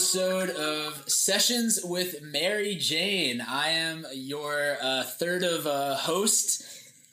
episode of Sessions with Mary Jane. I am your uh, third of uh, host,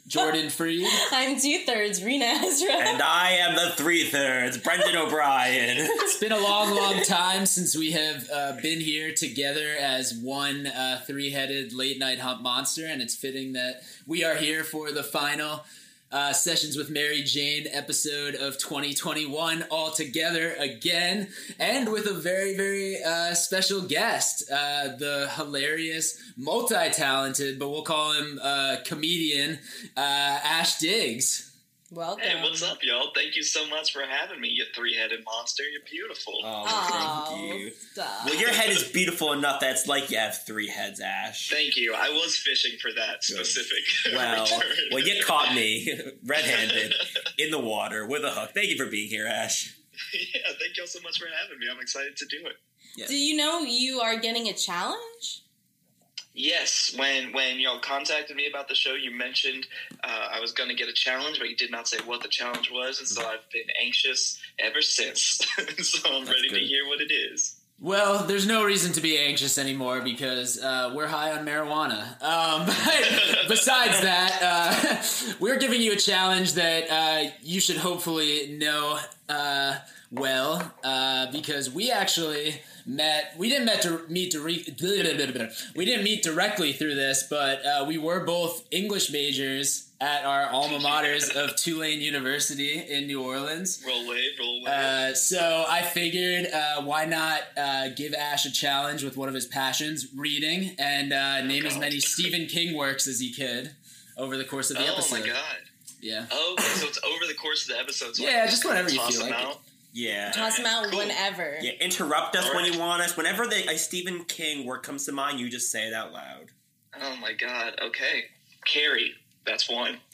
Jordan Freed. I'm two thirds, Rena Ezra. And I am the three thirds, Brendan O'Brien. It's been a long, long time since we have uh, been here together as one uh, three headed late night hump monster, and it's fitting that we are here for the final uh, Sessions with Mary Jane episode of 2021 all together again, and with a very, very uh, special guest, uh, the hilarious, multi talented, but we'll call him uh, comedian, uh, Ash Diggs. Welcome. Hey, what's up, y'all? Thank you so much for having me, you three-headed monster. You're beautiful. Oh, Aw, thank you. stop. Well, your head is beautiful enough that it's like you have three heads, Ash. Thank you. I was fishing for that specific. Well, return. well, you caught me red-handed in the water with a hook. Thank you for being here, Ash. yeah, thank y'all so much for having me. I'm excited to do it. Do you know you are getting a challenge? Yes, when when y'all contacted me about the show, you mentioned uh, I was going to get a challenge, but you did not say what the challenge was, and so I've been anxious ever since. so I'm That's ready to hear what it is. Well, there's no reason to be anxious anymore because uh, we're high on marijuana. Um, but besides that, uh, we're giving you a challenge that uh, you should hopefully know uh, well uh, because we actually met. We didn't met to meet dire- we didn't meet directly through this, but uh, we were both English majors at our alma maters of Tulane University in New Orleans. Roll wave, roll wave. Uh, so I figured, uh, why not uh, give Ash a challenge with one of his passions, reading, and uh, name as many Stephen King works as he could over the course of the oh episode. my god. Yeah. Oh, so it's over the course of the episode. So Yeah, just whenever you feel like it. Out. Yeah. Toss them out Cool. whenever. Yeah, interrupt us when you want us. Whenever the, a Stephen King work comes to mind, you just say it out loud. Oh my god. Okay, Carrie. That's one.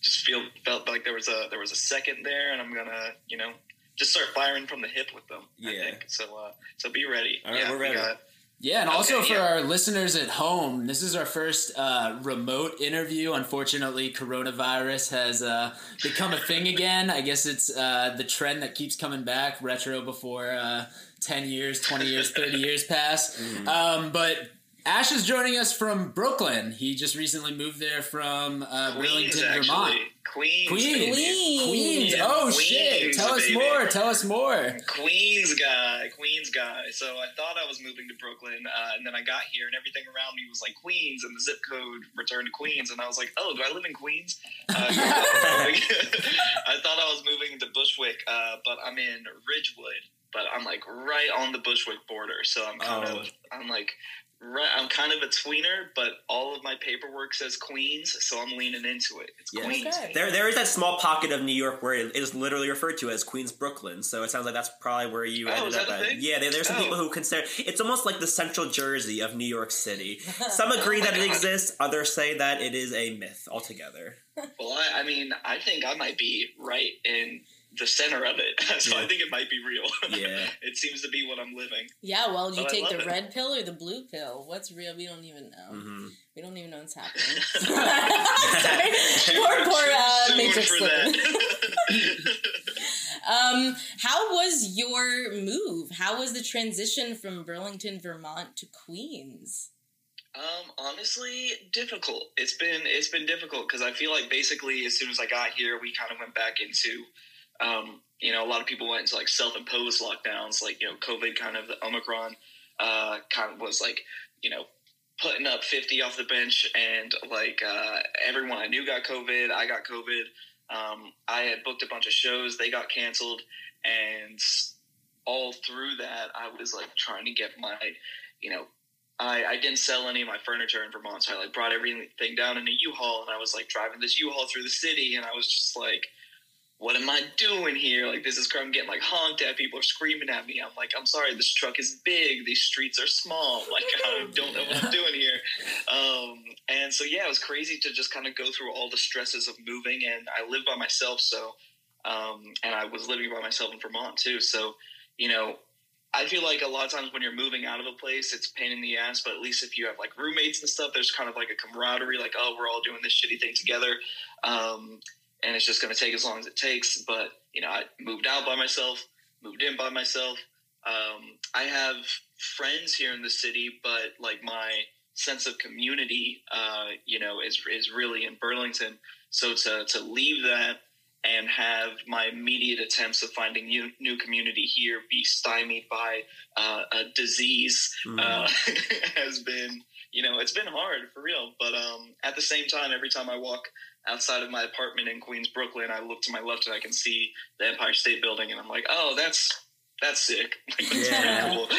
just feel felt like there was a there was a second there, and I'm gonna you know just start firing from the hip with them. I Yeah. think so. Uh, so be ready. All right, yeah, we're we ready. got- Yeah, and also for yeah. our listeners at home, this is our first uh, remote interview. Unfortunately, coronavirus has uh, become a thing again. I guess it's uh, the trend that keeps coming back, retro before uh, 10 years, 20 years, 30 years pass. Um, but Ash is joining us from Brooklyn. He just recently moved there from uh, Queens, Burlington, actually. Vermont. Queens. Queens. Queens. Queens. Oh, Queens, shit. Tell us baby. more. Tell us more. Queens guy, Queens guy. So I thought I was moving to Brooklyn, uh, and then I got here, and everything around me was like Queens, and the zip code returned to Queens, and I was like, "Oh, do I live in Queens?" Uh, I thought I was moving to Bushwick, uh, but I'm in Ridgewood, but I'm like right on the Bushwick border, so I'm kind Oh. of, I'm like. Right, I'm kind of a tweener, but all of my paperwork says Queens, so I'm leaning into it. It's Yeah. Queens. Okay. There, there is that small pocket of New York where it is literally referred to as Queens Brooklyn. So it sounds like that's probably where you Oh, ended is up. a at. thing? Yeah, there, there's some Oh. people who consider it's almost like the Central Jersey of New York City. Some agree Oh my that it exists. Others say that it is a myth altogether. Well, I, I mean, I think I might be right in the center of it, so Yeah. I think it might be real. Yeah. it seems to be what I'm living. Yeah, well, you I take the it. red pill or the blue pill? What's real? We don't even know. hmm We don't even know what's happening. Sorry. Poor, poor uh, Matrix for that. Um, how was your move? How was the transition from Burlington, Vermont to Queens? um, honestly, difficult. It's been it's been difficult because I feel like basically as soon as I got here, we kind of went back into. Um, you know, a lot of people went into like self-imposed lockdowns, like you know, COVID kind of the Omicron uh, kind of was like, you know, putting up 50 off the bench and like uh, everyone I knew got COVID. I got COVID. Um, I had booked a bunch of shows. They got canceled. And all through that, I was like trying to get my, you know, I, I didn't sell any of my furniture in Vermont. So I like brought everything down in a U-Haul and I was like driving this U-Haul through the city. And I was just like, what am I doing here? Like, this is crazy. I'm getting like honked at. People are screaming at me. I'm like, I'm sorry, this truck is big. These streets are small. Like, I don't know what I'm doing here. Um, and so, yeah, it was crazy to just kind of go through all the stresses of moving. And I live by myself. So, um, and I was living by myself in Vermont too. So, you know, I feel like a lot of times when you're moving out of a place, it's a pain in the ass. But at least if you have like roommates and stuff, there's kind of like a camaraderie. Like, oh, we're all doing this shitty thing together. Um, and it's just going to take as long as it takes. But you know, I moved out by myself, moved in by myself. Um, I have friends here in the city, but like my sense of community, uh, you know, is is really in Burlington. So to to leave that and have my immediate attempts of finding new, new community here be stymied by uh, a disease Mm. uh, has been, you know, it's been hard for real. But um, at the same time, every time I walk outside of my apartment in Queens, Brooklyn, I look to my left and I can see the Empire State Building, and I'm like, oh, that's that's sick. Like, that's Yeah. cool.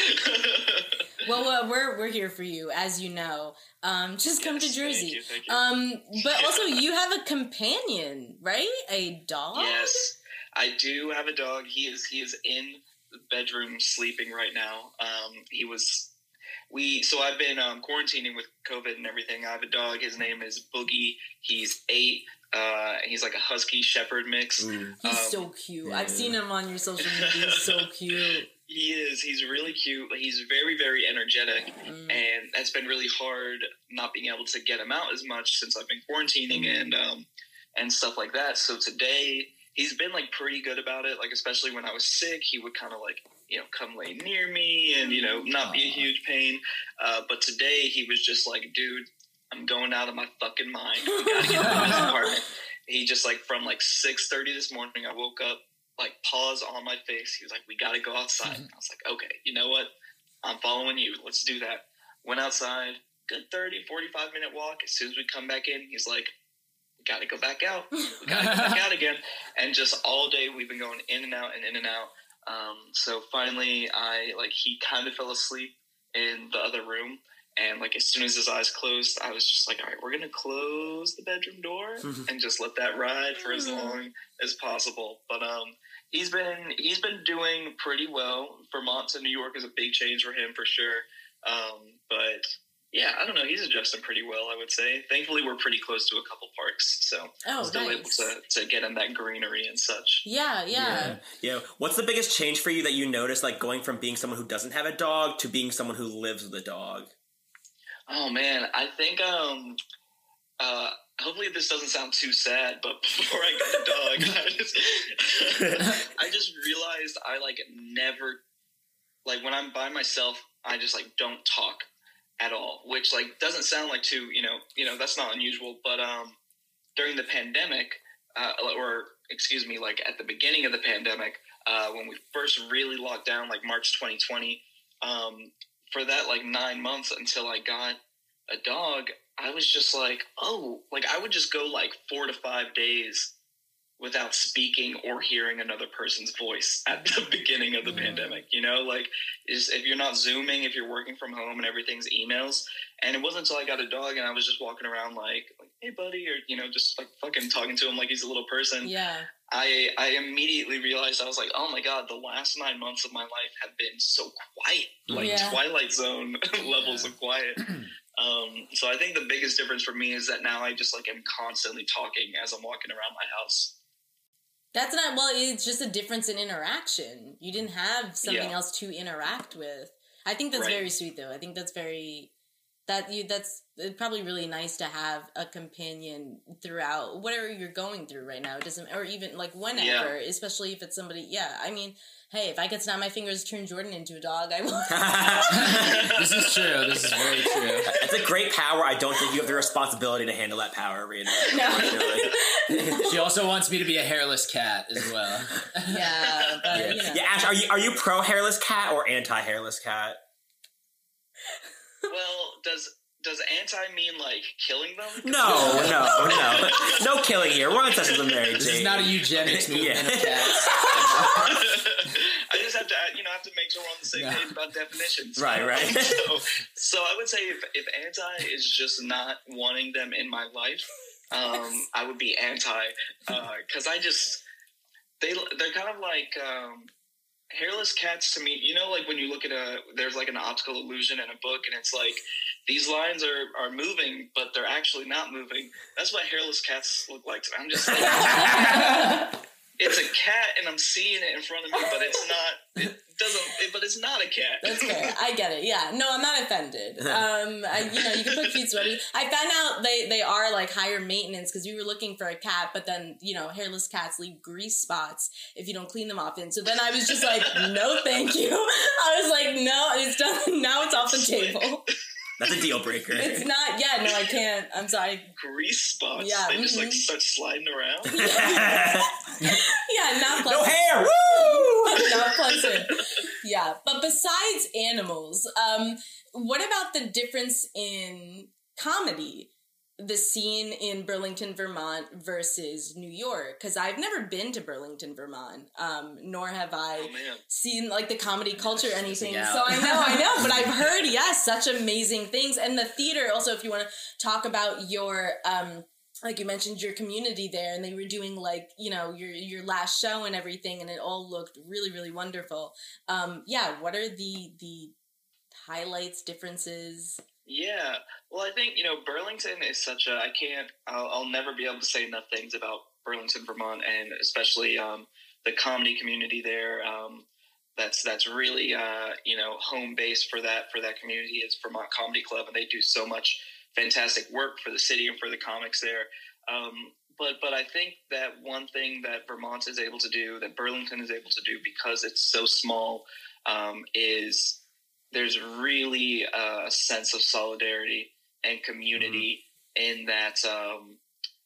Well, uh, we're we're here for you, as you know. Um, just come Yes, to thank Jersey. you, thank you. Um, but also you have a companion, right? A dog. Yes, I do have a dog. He is he is in the bedroom sleeping right now. Um, he was we so I've been um, quarantining with COVID and everything. I have a dog. His name is Boogie. He's eight. Uh, he's like a husky shepherd mix. Mm. He's Um, so cute. yeah. I've seen him on your social media. He's so cute. He is. He's really cute. He's very very energetic. Mm. and that's been really hard not being able to get him out as much since I've been quarantining and um, and stuff like that. So today he's been like pretty good about it. Like especially when I was sick, he would kind of like you know come lay near me and you know not be a huge pain. Uh, but today he was just like, dude, I'm going out of my fucking mind. Gotta get out of this apartment. He just like from like six thirty this morning, I woke up like paws on my face. He was like, "We got to go outside." I was like, "Okay, you know what? I'm following you. Let's do that." Went outside, good 30, 45 minute walk. As soon as we come back in, he's like, "We got to go back out. We got to go back out again." And just all day we've been going in and out and in and out. Um, so finally, I like he kind of fell asleep in the other room. And like as soon as his eyes closed, I was just like, "All right, we're gonna close the bedroom door and just let that ride for as long as possible." But um, he's been he's been doing pretty well. Vermont to New York is a big change for him for sure. Um, but yeah, I don't know. He's adjusting pretty well, I would say. Thankfully, we're pretty close to a couple parks, so Oh, still able to to get in that greenery and such. Yeah, yeah. Yeah. What's the biggest change for you that you noticed, like going from being someone who doesn't have a dog to being someone who lives with a dog? Oh man, I think um, uh, hopefully this doesn't sound too sad, but before I got a dog, I just I just realized I like never like when I'm by myself, I just like don't talk at all, which like doesn't sound like too, you know, you know, that's not unusual, but um during the pandemic, uh, or excuse me, like at the beginning of the pandemic, uh, when we first really locked down, like March 2020, um, for that like nine months until I got a dog, I was just like, oh, like I would just go like four to five days without speaking or hearing another person's voice at the beginning of the Mm. pandemic. You know, like is if you're not zooming, if you're working from home and everything's emails. And it wasn't until I got a dog and I was just walking around like, like, hey buddy, or you know, just like fucking talking to him like he's a little person. Yeah. I I immediately realized I was like, oh my god, the last nine months of my life have been so quiet, like Yeah. Twilight Zone levels of quiet. um, so I think the biggest difference for me is that now I just like am constantly talking as I'm walking around my house. That's not well. It's just a difference in interaction. You didn't have something Yeah. else to interact with. I think that's Right. very sweet, though. I think that's very that you that's probably really nice to have a companion throughout whatever you're going through right now. It doesn't, or even like whenever, especially if it's somebody. Yeah, I mean, hey, if I could snap my fingers, turn Jordan into a dog, I will. this is true. This is very true. It's a great power. I don't think you have the responsibility to handle that power, Rena. No. Unfortunately. She also wants me to be a hairless cat as well. yeah, but yeah. you know. yeah, Ash, are you are you pro hairless cat or anti hairless cat? well, does does anti mean like killing them? No, no, no, no killing here. We're on sessions with Mary This is not a eugenics movement Yeah. of cats. I just have to, you know, I have to make sure we're on the same Yeah. page about definitions. Right, right. so, so I would say if, if anti is just not wanting them in my life, um, I would be anti because I just they they're kind of like um, hairless cats to me. You know, like when you look at a there's like an optical illusion in a book, and it's like these lines are are moving, but they're actually not moving. That's what hairless cats look like. to me. I'm just like, it's a cat and I'm seeing it in front of me, but it's not. It doesn't. It, but it's not a cat. That's fair. I get it. Yeah. No, I'm not offended. Um, I, you know, you can put cute sweaties. I found out they they are like higher maintenance because we were looking for a cat, but then you know, hairless cats leave grease spots if you don't clean them often. So then I was just like, no, thank you. I was like, no, it's done. Now it's off the table. That's a deal breaker. It's not. Yeah, no, I can't. I'm sorry. Grease spots. Yeah, they mm-hmm. just like mm-hmm. start sliding around. yeah, not pleasant. No hair. Woo! not pleasant. Yeah, but besides animals, um, what about the difference in comedy? The scene in Burlington, Vermont versus New York because I've never been to Burlington, Vermont, um, nor have I oh, seen like the comedy culture or anything. So I know, I know, but I've heard yes, such amazing things, and the theater also. If you want to talk about your um, like you mentioned your community there and they were doing like you know your your last show and everything and it all looked really really wonderful um yeah what are the the highlights differences yeah, well, I think you know Burlington is such a. I can't. I'll, I'll never be able to say enough things about Burlington, Vermont, and especially um, the comedy community there. Um, that's that's really uh, you know home base for that for that community is Vermont Comedy Club, and they do so much fantastic work for the city and for the comics there. Um, but but I think that one thing that Vermont is able to do, that Burlington is able to do, because it's so small, um, is there's really a sense of solidarity and community mm-hmm. in that um,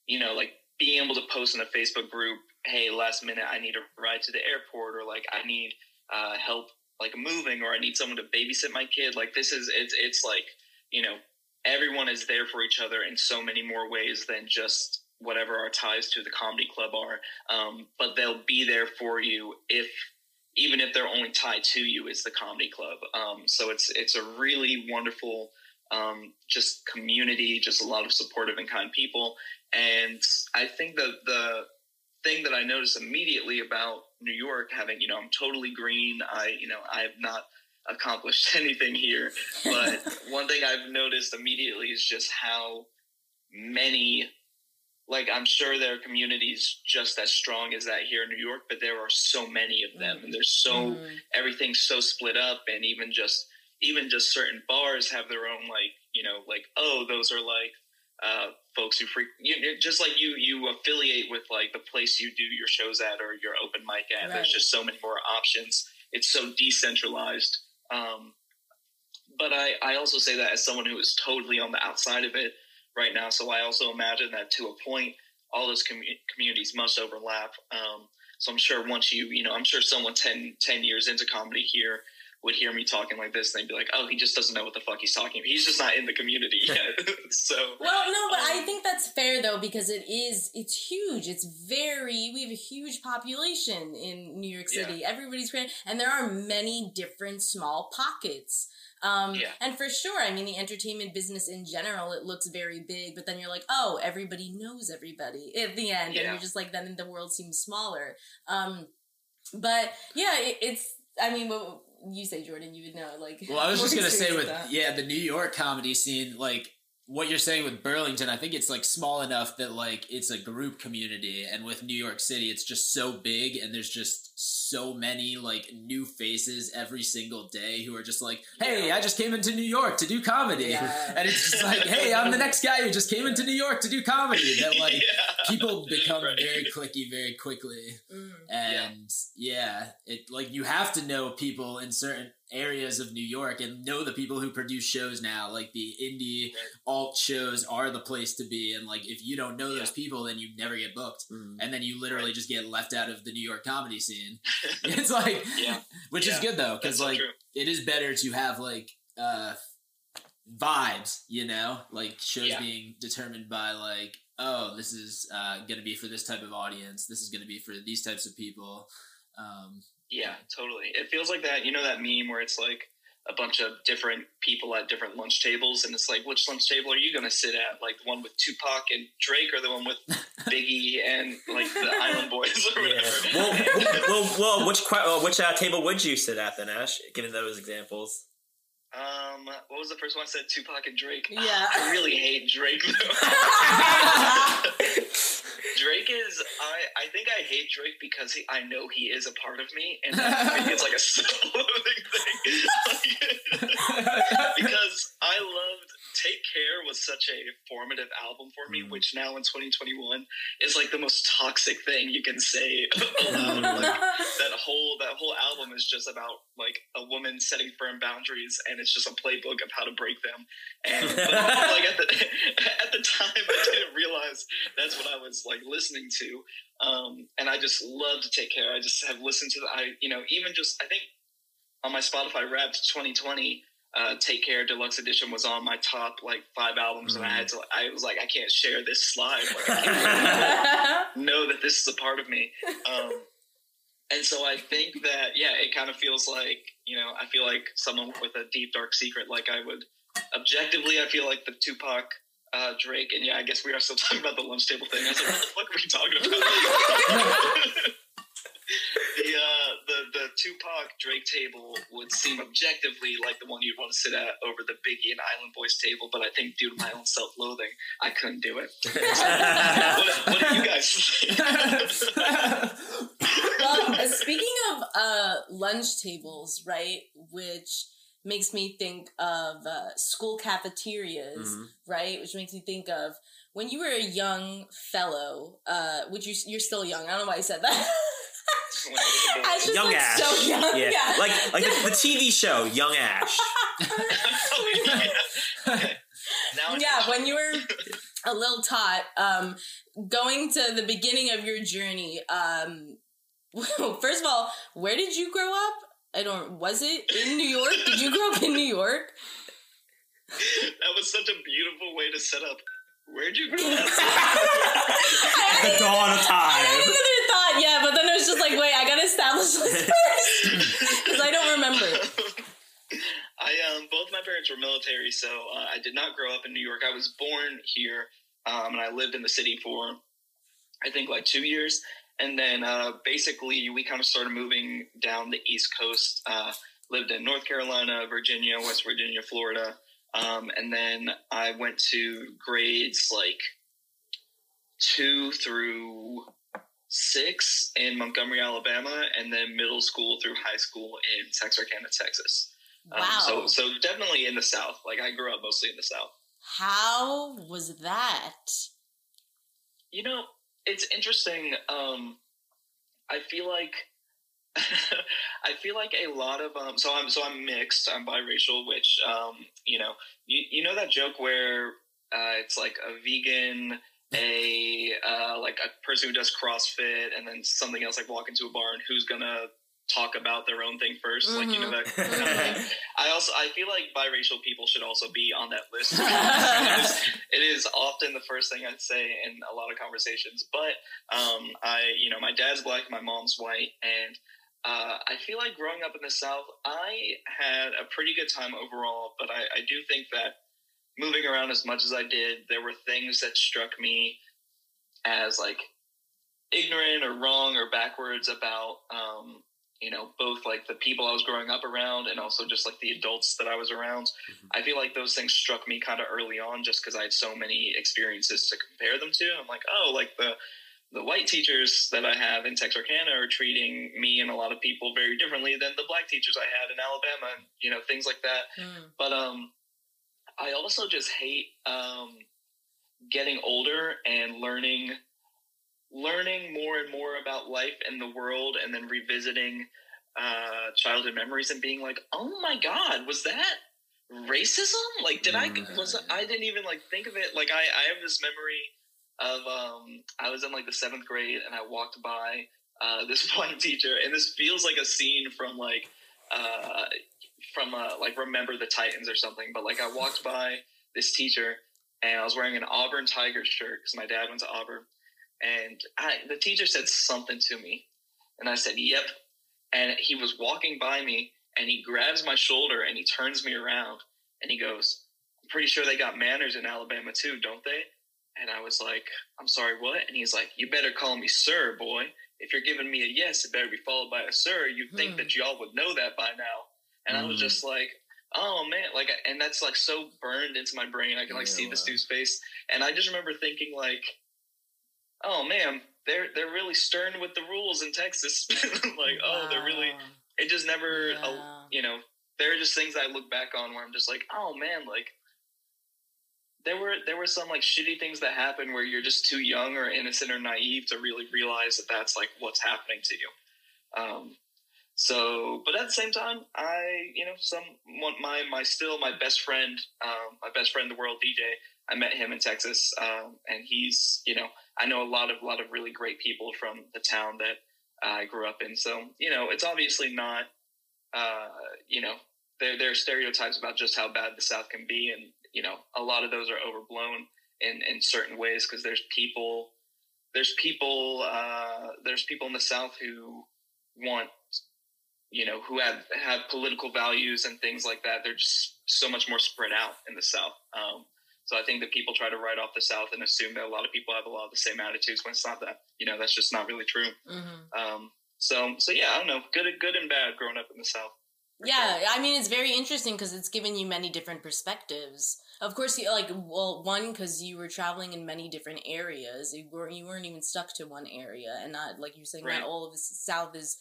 you know like being able to post in a facebook group hey last minute i need a ride to the airport or like i need uh, help like moving or i need someone to babysit my kid like this is it's it's like you know everyone is there for each other in so many more ways than just whatever our ties to the comedy club are um, but they'll be there for you if even if they're only tied to you is the comedy club. Um, so it's it's a really wonderful um, just community, just a lot of supportive and kind people. And I think that the thing that I noticed immediately about New York having, you know, I'm totally green. I, you know, I have not accomplished anything here. But one thing I've noticed immediately is just how many like I'm sure there are communities just as strong as that here in New York, but there are so many of them, and there's so mm. everything's so split up, and even just even just certain bars have their own like you know like oh those are like uh, folks who freak you just like you you affiliate with like the place you do your shows at or your open mic at. Right. There's just so many more options. It's so decentralized. Um, but I, I also say that as someone who is totally on the outside of it, right now. So I also imagine that to a point, all those com- communities must overlap. Um, so I'm sure once you, you know, I'm sure someone 10, 10 years into comedy here would hear me talking like this and they'd be like, oh, he just doesn't know what the fuck he's talking about. He's just not in the community yet. so. Well, no, but um, I think that's fair though, because it is, it's huge. It's very, we have a huge population in New York City. Yeah. Everybody's great. And there are many different small pockets um, yeah. And for sure, I mean, the entertainment business in general, it looks very big, but then you're like, oh, everybody knows everybody at the end. Yeah. And you're just like, then the world seems smaller. Um, but yeah, it, it's, I mean, what you say, Jordan, you would know. Like, well, I was just going to say with, that. yeah, the New York comedy scene, like, what you're saying with Burlington, I think it's like small enough that like it's a group community, and with New York City, it's just so big, and there's just so many like new faces every single day who are just like, "Hey, yeah. I just came into New York to do comedy," yeah. and it's just like, "Hey, I'm the next guy who just came into New York to do comedy." That like yeah. people become right. very clicky very quickly, mm. and yeah. it like you have to know people in certain areas of New York and know the people who produce shows now. Like the indie alt shows are the place to be. And like if you don't know those people, then you never get booked. Mm. And then you literally right. just get left out of the New York comedy scene. it's like, yeah. which yeah. is good though, because like so it is better to have like uh vibes, you know, like shows yeah. being determined by like, oh, this is uh, going to be for this type of audience. This is going to be for these types of people. Um, yeah, totally. It feels like that. You know that meme where it's like a bunch of different people at different lunch tables, and it's like, which lunch table are you going to sit at? Like the one with Tupac and Drake, or the one with Biggie and like the Island Boys, or whatever. Yeah. Well, well, well, which uh, which uh, table would you sit at then, Ash? Given those examples. Um, what was the first one? I said Tupac and Drake. Yeah, I really hate Drake. Drake is. I I think I hate Drake because he, I know he is a part of me, and I think it's like a self-loathing thing. because I loved Take Care was such a formative album for me, mm. which now in 2021 is like the most toxic thing you can say aloud. like, that whole that whole album is just about like a woman setting firm boundaries, and it's just a playbook of how to break them. And but, like at the at the time, I didn't realize that's what I was like listening to. Um, and I just love to take care. I just have listened to the, I, you know, even just, I think on my Spotify Wrapped 2020, uh, Take Care Deluxe Edition was on my top like five albums, mm and I had to. I was like, I can't share this slide. Like, I know that this is a part of me. Um, and so I think that yeah, it kind of feels like you know, I feel like someone with a deep dark secret. Like I would objectively, I feel like the Tupac uh, Drake, and yeah, I guess we are still talking about the lunch table thing. I was like, what the fuck are we talking about? the, uh, the the Tupac Drake table would seem objectively like the one you'd want to sit at over the Biggie and Island Boys table, but I think due to my own self loathing, I couldn't do it. what, what, do you guys think? well, uh, speaking of uh, lunch tables, right, which makes me think of uh, school cafeterias, mm-hmm. right? Which makes me think of when you were a young fellow. Uh, would you? You're still young. I don't know why I said that. Young like Ash. So young. Yeah. yeah. Like like the, the, TV show Young Ash. yeah, when you were a little tot, um, going to the beginning of your journey, um, first of all, where did you grow up? I don't. Was it in New York? Did you grow up in New York? That was such a beautiful way to set up. Where'd you grow up? the dawn of time. I thought, yeah, but then it was just like, wait, I gotta establish this first because I don't remember. I um, both my parents were military, so uh, I did not grow up in New York. I was born here, um, and I lived in the city for I think like two years, and then uh, basically, we kind of started moving down the East Coast. Uh, lived in North Carolina, Virginia, West Virginia, Florida. Um, and then I went to grades like two through six in Montgomery, Alabama, and then middle school through high school in Texarkana, Texas. Um, wow. so, so definitely in the South. Like I grew up mostly in the South. How was that? You know, it's interesting. Um, I feel like I feel like a lot of um, so I'm so I'm mixed. I'm biracial, which um, you know you you know that joke where uh, it's like a vegan, a uh, like a person who does CrossFit, and then something else like walk into a bar and who's gonna talk about their own thing 1st mm-hmm. like you know that kind of mm-hmm. i also i feel like biracial people should also be on that list it, is, it is often the first thing i'd say in a lot of conversations but um, i you know my dad's black my mom's white and uh, I feel like growing up in the South, I had a pretty good time overall, but I, I do think that moving around as much as I did, there were things that struck me as like ignorant or wrong or backwards about um, you know, both like the people I was growing up around and also just like the adults that I was around. Mm-hmm. I feel like those things struck me kind of early on just because I had so many experiences to compare them to. I'm like, oh, like the the white teachers that I have in Texarkana are treating me and a lot of people very differently than the black teachers I had in Alabama, and you know things like that. Mm. But um, I also just hate um, getting older and learning learning more and more about life and the world and then revisiting uh, childhood memories and being like, oh my God, was that racism? Like, did I, was I didn't even like think of it. Like, I, I have this memory of, um, I was in like the seventh grade and I walked by uh, this one teacher and this feels like a scene from like, uh, from uh, like Remember the Titans or something. But like, I walked by this teacher and I was wearing an Auburn Tigers shirt because my dad went to Auburn and I, the teacher said something to me, and I said, "Yep." And he was walking by me, and he grabs my shoulder and he turns me around, and he goes, "I'm pretty sure they got manners in Alabama too, don't they?" And I was like, "I'm sorry, what?" And he's like, "You better call me sir, boy. If you're giving me a yes, it better be followed by a sir. You'd think hmm. that y'all would know that by now." And I was hmm. just like, oh man like and that's like so burned into my brain i can like yeah, see wow. this dude's face and i just remember thinking like oh man, they're they're really stern with the rules in Texas. like, wow. oh, they're really. It just never, yeah. uh, you know, there are just things I look back on where I'm just like, oh man, like there were there were some like shitty things that happen where you're just too young or innocent or naive to really realize that that's like what's happening to you. Um, so, but at the same time, I you know some my my still my best friend, um, my best friend in the world, DJ. I met him in Texas, um, and he's you know I know a lot of a lot of really great people from the town that I grew up in. So you know it's obviously not uh, you know there there are stereotypes about just how bad the South can be, and you know, a lot of those are overblown in, in certain ways because there's people, there's people, uh, there's people in the South who want, you know, who have, have political values and things like that. They're just so much more spread out in the South. Um, so I think that people try to write off the South and assume that a lot of people have a lot of the same attitudes when it's not that. You know, that's just not really true. Mm-hmm. Um, so, so yeah, I don't know, good, good and bad growing up in the South. Yeah, sure. I mean, it's very interesting because it's given you many different perspectives. Of course, you like well, one because you were traveling in many different areas. You weren't you weren't even stuck to one area, and not like you're saying right. not all of the South is.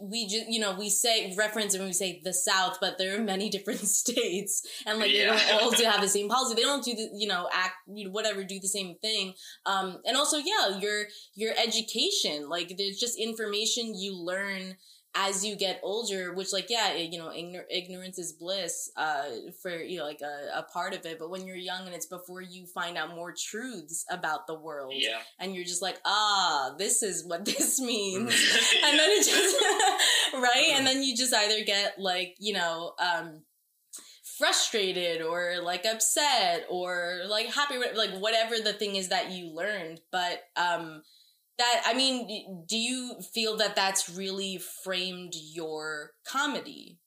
We just you know we say reference and we say the South, but there are many different states, and like yeah. they don't all do have the same policy. They don't do the you know act you know, whatever do the same thing. Um, and also yeah, your your education like there's just information you learn as you get older, which like yeah, you know, ignor- ignorance is bliss uh, for you know like a, a, part of it. But when you're young and it's before you find out more truths about the world, yeah, and you're just like, ah, this is what this means, yeah. and then it just right, and then you just either get like you know. um frustrated or like upset or like happy like whatever the thing is that you learned but um that i mean do you feel that that's really framed your comedy?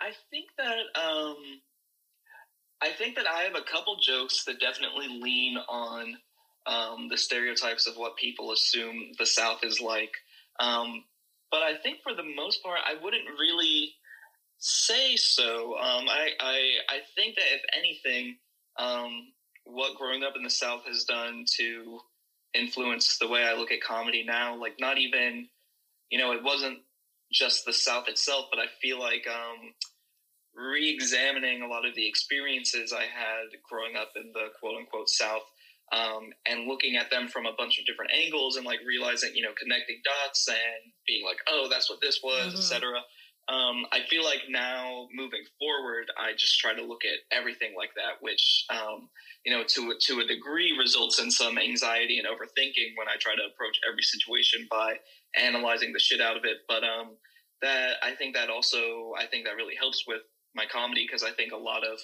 I think that um i think that i have a couple jokes that definitely lean on um, the stereotypes of what people assume the south is like. Um, but i think for the most part i wouldn't really say so. Um, I, I i think that if anything um, what growing up in the south has done to influenced the way I look at comedy now. Like, not even, you know, it wasn't just the South itself, but I feel like um, re examining a lot of the experiences I had growing up in the quote unquote South. Um, and looking at them from a bunch of different angles and like realizing, you know, connecting dots and being like, oh, that's what this was, mm-hmm. etc. Um, I feel like now moving forward, I just try to look at everything like that, which um, you know, to to a degree, results in some anxiety and overthinking when I try to approach every situation by analyzing the shit out of it. But um, that I think that also I think that really helps with my comedy because I think a lot of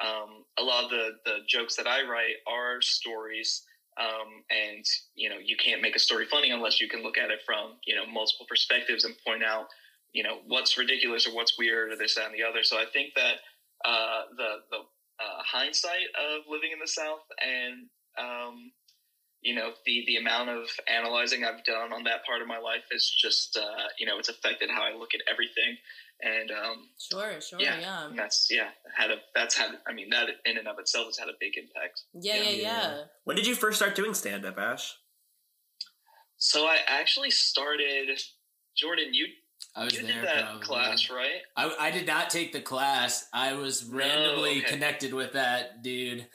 um, a lot of the the jokes that I write are stories. Um, and you know you can't make a story funny unless you can look at it from you know multiple perspectives and point out you know what's ridiculous or what's weird or this that and the other. So I think that uh, the the uh, hindsight of living in the South and um, you know the the amount of analyzing I've done on that part of my life is just uh, you know it's affected how I look at everything. And um, sure, sure, yeah, yeah. that's yeah had a that's had I mean that in and of itself has had a big impact. Yeah, yeah, yeah. yeah. When did you first start doing stand up, Ash? So I actually started. Jordan, you I was you there. Did that probably. class, right? I, I did not take the class. I was randomly okay. connected with that dude.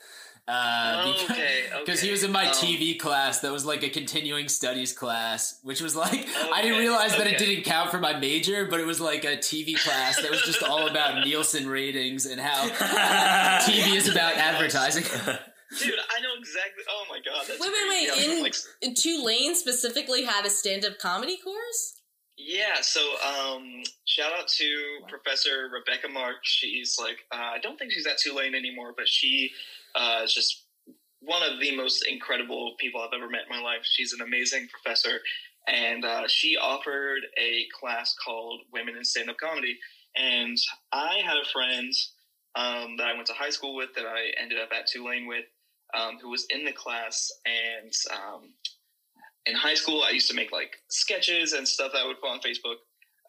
Uh, oh, because, okay, okay. he was in my um, TV class that was like a continuing studies class, which was like okay, I didn't realize that it didn't count for my major, but it was like a TV class that was just all about Nielsen ratings and how TV is about advertising. Dude, I know exactly. Oh my god! wait, wait, wait! In, like, in Tulane specifically had a stand-up comedy course. Yeah, so um, shout out to Professor Rebecca Mark. She's like, uh, I don't think she's at Tulane anymore, but she uh, is just one of the most incredible people I've ever met in my life. She's an amazing professor, and uh, she offered a class called Women in Stand Up Comedy. And I had a friend um, that I went to high school with that I ended up at Tulane with, um, who was in the class, and um, in high school, I used to make like sketches and stuff that I would put on Facebook.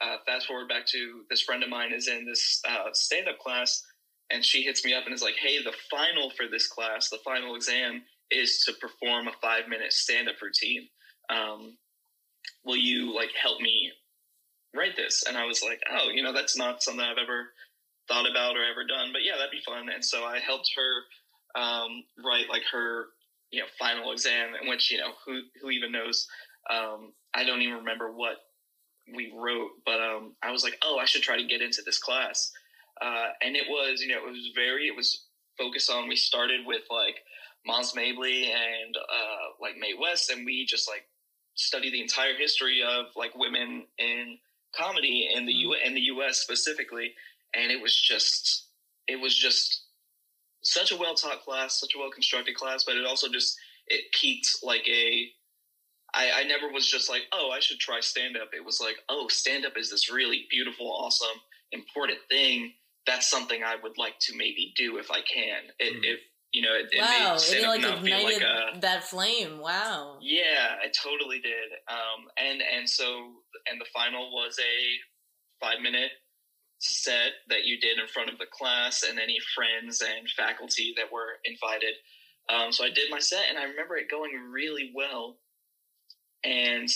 Uh, fast forward back to this friend of mine is in this uh, stand up class, and she hits me up and is like, "Hey, the final for this class, the final exam is to perform a five minute stand up routine. Um, will you like help me write this? And I was like, oh, you know, that's not something I've ever thought about or ever done, but yeah, that'd be fun. And so I helped her um, write like her, you know, final exam, in which you know who who even knows. Um, I don't even remember what we wrote, but um, I was like, oh, I should try to get into this class. Uh, and it was, you know, it was very, it was focused on. We started with like Moms Mabley and uh, like Mae West, and we just like studied the entire history of like women in comedy in the U in the U.S. specifically, and it was just, it was just such a well taught class, such a well constructed class, but it also just it peaked like a I, I never was just like, oh, I should try stand up. It was like, oh, stand up is this really beautiful, awesome, important thing. That's something I would like to maybe do if I can. It, mm. If you know, it, wow, it, it like ignited like a, that flame. Wow. Yeah, I totally did. Um, and and so and the final was a five minute set that you did in front of the class and any friends and faculty that were invited. Um, so I did my set, and I remember it going really well and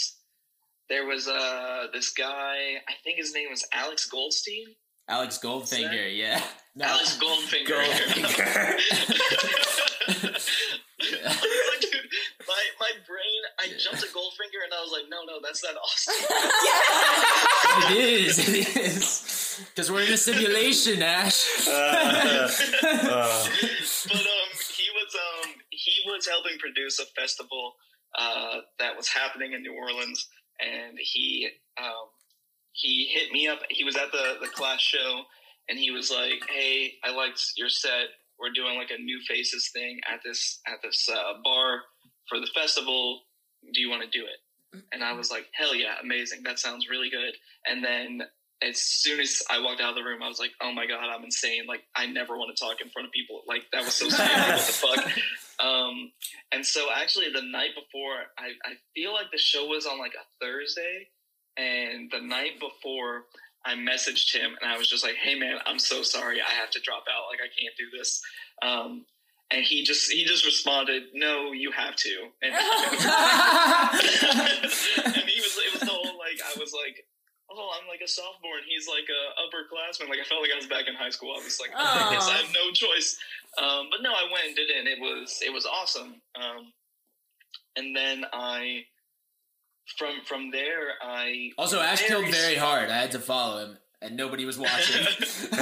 there was uh this guy. I think his name was Alex Goldstein. Alex Goldfinger, yeah. No. Alex Goldfinger. Goldfinger. dude, my my brain, I jumped to Goldfinger and I was like, no, no, that's not Austin. it is, it is. Because we're in a simulation, Ash. Uh, uh. But um, he was um he was helping produce a festival uh, that was happening in New Orleans, and he um, he hit me up. He was at the the class show, and he was like, "Hey, I liked your set. We're doing like a new faces thing at this at this uh, bar for the festival. Do you want to do it?" And I was like, "Hell yeah, amazing! That sounds really good." And then as soon as I walked out of the room, I was like, "Oh my god, I'm insane! Like, I never want to talk in front of people. Like, that was so scary. what the fuck?" Um, and so, actually, the night before, I, I feel like the show was on like a Thursday, and the night before, I messaged him, and I was just like, "Hey, man, I'm so sorry. I have to drop out. Like, I can't do this." Um, and he just he just responded, "No, you have to." And, and he was it was the whole like I was like oh, I'm like a sophomore and he's like a upperclassman. Like I felt like I was back in high school. I was like, oh, I I have no choice. Um, but no, I went and did it, and it was it was awesome. Um, and then I from from there I also Ash very killed very hard. I had to follow him, and nobody was watching. um,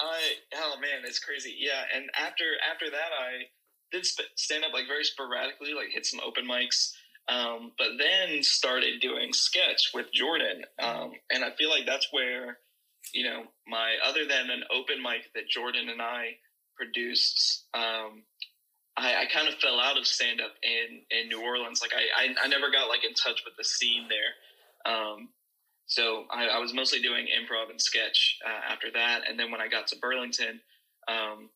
I oh man, it's crazy. Yeah, and after after that, I did stand up like very sporadically, like hit some open mics. Um, but then started doing sketch with Jordan. Um, and I feel like that's where, you know, my, other than an open mic that Jordan and I produced, um, I, I kind of fell out of stand up in, in New Orleans. Like I, I, I, never got like in touch with the scene there. Um, so I, I, was mostly doing improv and sketch uh, after that. And then when I got to Burlington, um,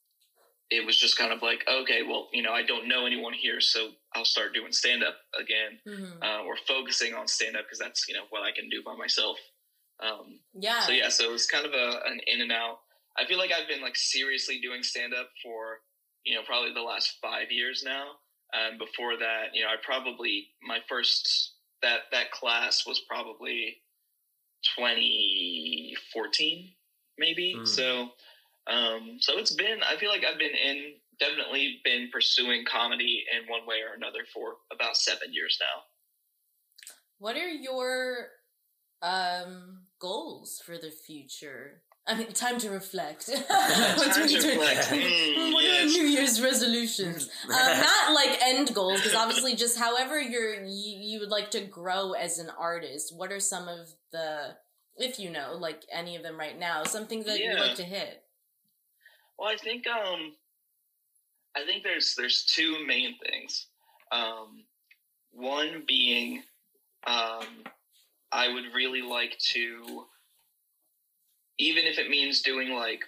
it was just kind of like, okay, well, you know, I don't know anyone here, so I'll start doing stand up again, mm-hmm. uh, or focusing on stand up because that's you know what I can do by myself. Um, yeah. So yeah, so it was kind of a an in and out. I feel like I've been like seriously doing stand up for you know probably the last five years now. And before that, you know, I probably my first that that class was probably 2014 maybe. Mm. So um, so it's been, I feel like I've been in, definitely been pursuing comedy in one way or another for about seven years now. What are your um, goals for the future? I mean, time to reflect. time to reflect. Mm, what yes. are New Year's resolutions? um, not like end goals, because obviously, just however you're you, you would like to grow as an artist. What are some of the, if you know, like any of them right now, something that yeah. you'd like to hit? Well, I think um, I think there's there's two main things. Um, one being, um, I would really like to, even if it means doing like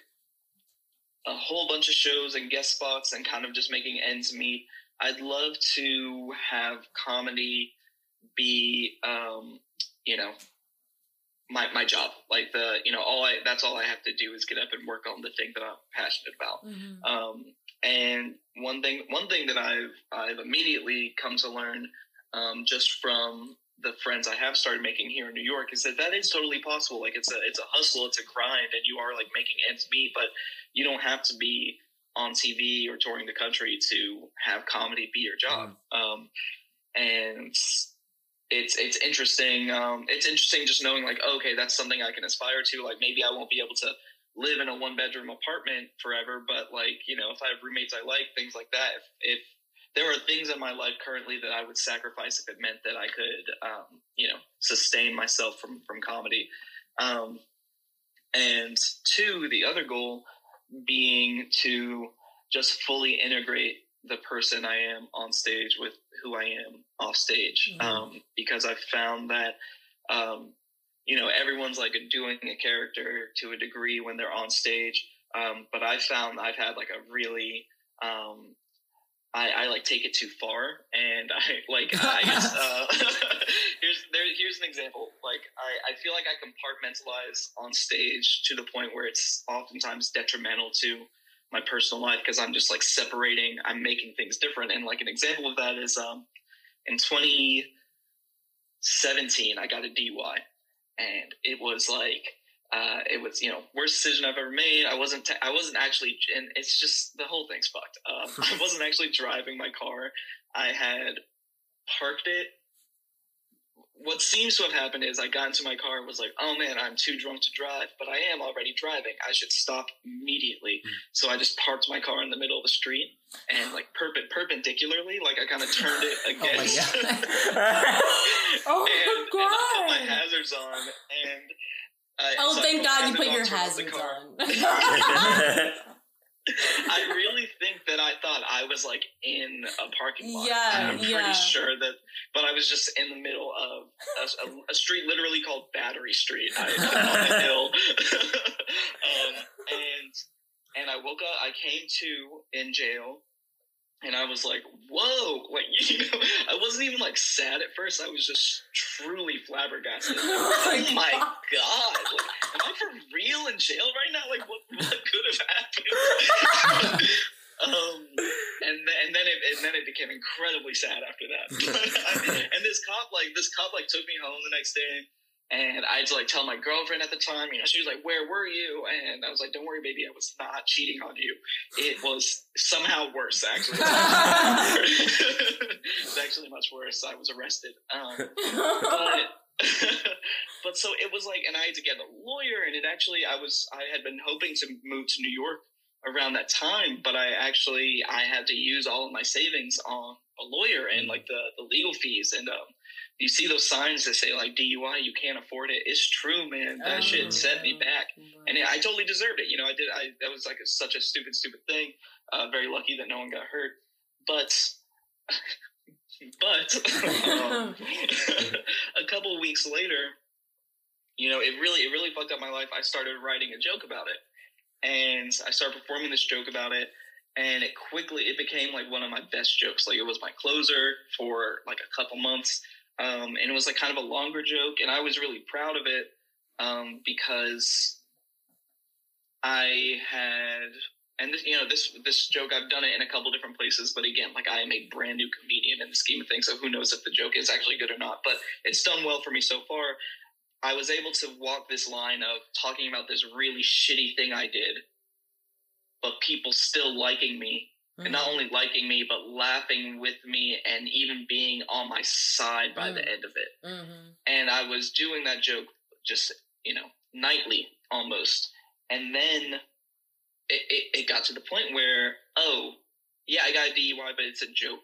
a whole bunch of shows and guest spots and kind of just making ends meet. I'd love to have comedy be, um, you know, my my job. Like the you know all I that's all I have to do is get up and work on the thing that I'm passionate about. Mm-hmm. Um, and one thing one thing that I've I've immediately come to learn um, just from the friends I have started making here in New York is that that is totally possible. Like it's a it's a hustle, it's a grind, and you are like making ends meet. But you don't have to be on TV or touring the country to have comedy be your job. Mm. Um, and it's it's interesting. Um, it's interesting just knowing like okay, that's something I can aspire to. Like maybe I won't be able to live in a one bedroom apartment forever, but like you know if I have roommates I like things like that. If, if there are things in my life currently that I would sacrifice if it meant that I could um, you know sustain myself from from comedy. Um, and two, the other goal being to just fully integrate the person I am on stage with who I am off stage. Mm-hmm. Um, because I've found that, um, you know, everyone's like doing a character to a degree when they're on stage. Um, but I found I've had like a really, um, I, I, like take it too far, and I like I guess, uh, here's there here's an example. Like I, I feel like I compartmentalize on stage to the point where it's oftentimes detrimental to my personal life because I'm just like separating, I'm making things different. And like an example of that is um, in 2017, I got a DUI, and it was like uh, it was you know worst decision I've ever made. I wasn't I wasn't actually, and it's just the whole thing's fucked. Um, I wasn't actually driving my car. I had parked it what seems to have happened is I got into my car and was like, oh man, I'm too drunk to drive, but I am already driving. I should stop immediately. Hmm. So I just parked my car in the middle of the street and like perp- perpendicularly, like I kind of turned it oh against. oh, and, God. and I put my hazards on and. I, oh, so thank God you put your hazards on. I really think that I thought I was like in a parking lot. Yeah, I'm pretty yeah. sure that, but I was just in the middle of a, a, a street literally called Battery Street I, on the hill, um, and and I woke up. I came to in jail and I was like, "Whoa!" Like you know, I wasn't even like sad at first. I was just truly flabbergasted. Oh my god! Like, am I for real in jail right now? Like, what what could have happened? um, and then, and then it and then it became incredibly sad after that. and this cop like this cop like took me home the next day and I had to like tell my girlfriend at the time, you know, she was like, Where were you? And I was like, Don't worry, baby, I was not cheating on you. It was somehow worse, actually. it's actually much worse. I was arrested. Um, but but so it was like, and I had to get a lawyer, and it actually, I was, I had been hoping to move to New York around that time, but I actually, I had to use all of my savings on a lawyer and like the, the legal fees. And um, you see those signs that say like DUI, you can't afford it. It's true, man. That oh, shit set me back, and I totally deserved it. You know, I did. I that was like a, such a stupid, stupid thing. Uh, very lucky that no one got hurt, but. but um, a couple weeks later, you know, it really, it really fucked up my life. I started writing a joke about it, and I started performing this joke about it and it quickly it became like one of my best jokes like it was my closer for like a couple months um, and it was like kind of a longer joke, and I was really proud of it um, because I had, and this, you know, this this joke I've done it in a couple different places, but again, like I am a brand new comedian in the scheme of things, so who knows if the joke is actually good or not? But it's done well for me so far. I was able to walk this line of talking about this really shitty thing I did, but people still liking me. And not only liking me but laughing with me and even being on my side by mm-hmm. the mm. end of it mm-hmm. and i was doing that joke just you know nightly almost and then it, it, it got to the point where oh yeah i got a dui but it's a joke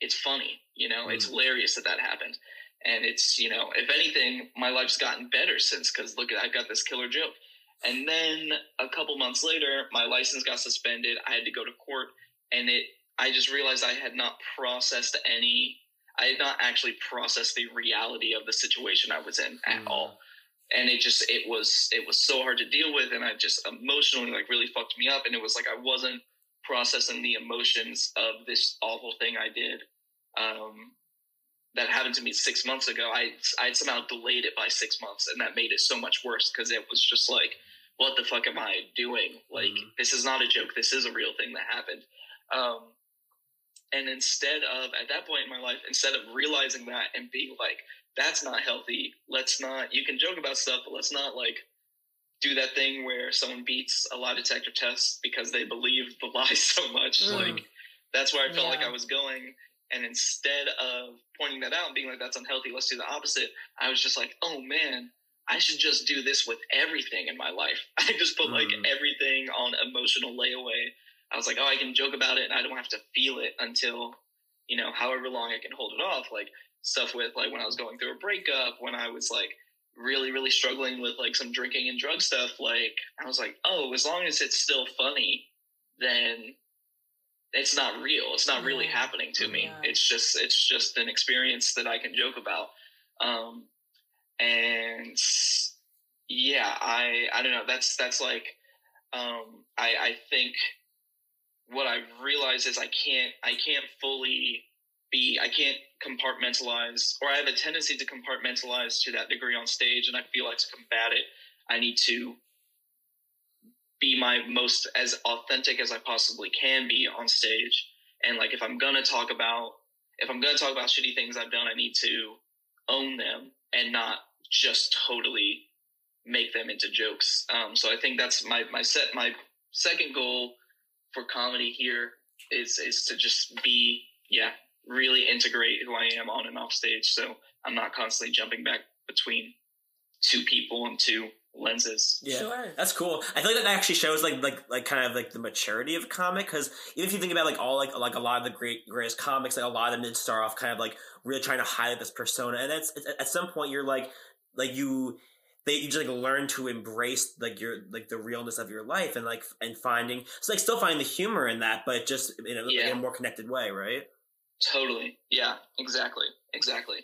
it's funny you know it's mm. hilarious that that happened and it's you know if anything my life's gotten better since because look at i've got this killer joke and then a couple months later my license got suspended i had to go to court and it I just realized I had not processed any I had not actually processed the reality of the situation I was in at mm. all. And it just it was it was so hard to deal with and I just emotionally like really fucked me up and it was like I wasn't processing the emotions of this awful thing I did. Um that happened to me six months ago. I I somehow delayed it by six months, and that made it so much worse because it was just like, what the fuck am I doing? Like, mm-hmm. this is not a joke. This is a real thing that happened. Um, and instead of at that point in my life, instead of realizing that and being like, that's not healthy. Let's not. You can joke about stuff, but let's not like do that thing where someone beats a lie detector test because they believe the lie so much. Mm. Like that's where I felt yeah. like I was going. And instead of pointing that out and being like, that's unhealthy, let's do the opposite, I was just like, oh man, I should just do this with everything in my life. I just put mm. like everything on emotional layaway. I was like, oh, I can joke about it and I don't have to feel it until, you know, however long I can hold it off. Like stuff with like when I was going through a breakup, when I was like really, really struggling with like some drinking and drug stuff, like I was like, oh, as long as it's still funny, then it's not real. It's not really happening to me. Yeah. It's just it's just an experience that I can joke about. Um, and yeah, I I don't know. That's that's like um, I I think what I've realized is I can't I can't fully be I can't compartmentalize or I have a tendency to compartmentalize to that degree on stage and I feel like to combat it I need to be my most as authentic as I possibly can be on stage. And like, if I'm gonna talk about, if I'm gonna talk about shitty things I've done, I need to own them and not just totally make them into jokes. Um, so I think that's my, my set, my second goal for comedy here is, is to just be, yeah, really integrate who I am on and off stage. So I'm not constantly jumping back between two people and two lenses. Yeah, sure. that's cool. I feel like that actually shows like like like kind of like the maturity of a comic because even if you think about like all like like a lot of the great greatest comics, like a lot of them did start off kind of like really trying to hide this persona, and that's at some point you're like like you they you just like learn to embrace like your like the realness of your life and like and finding so like still finding the humor in that, but just in a, yeah. in a more connected way, right? Totally. Yeah. Exactly. Exactly.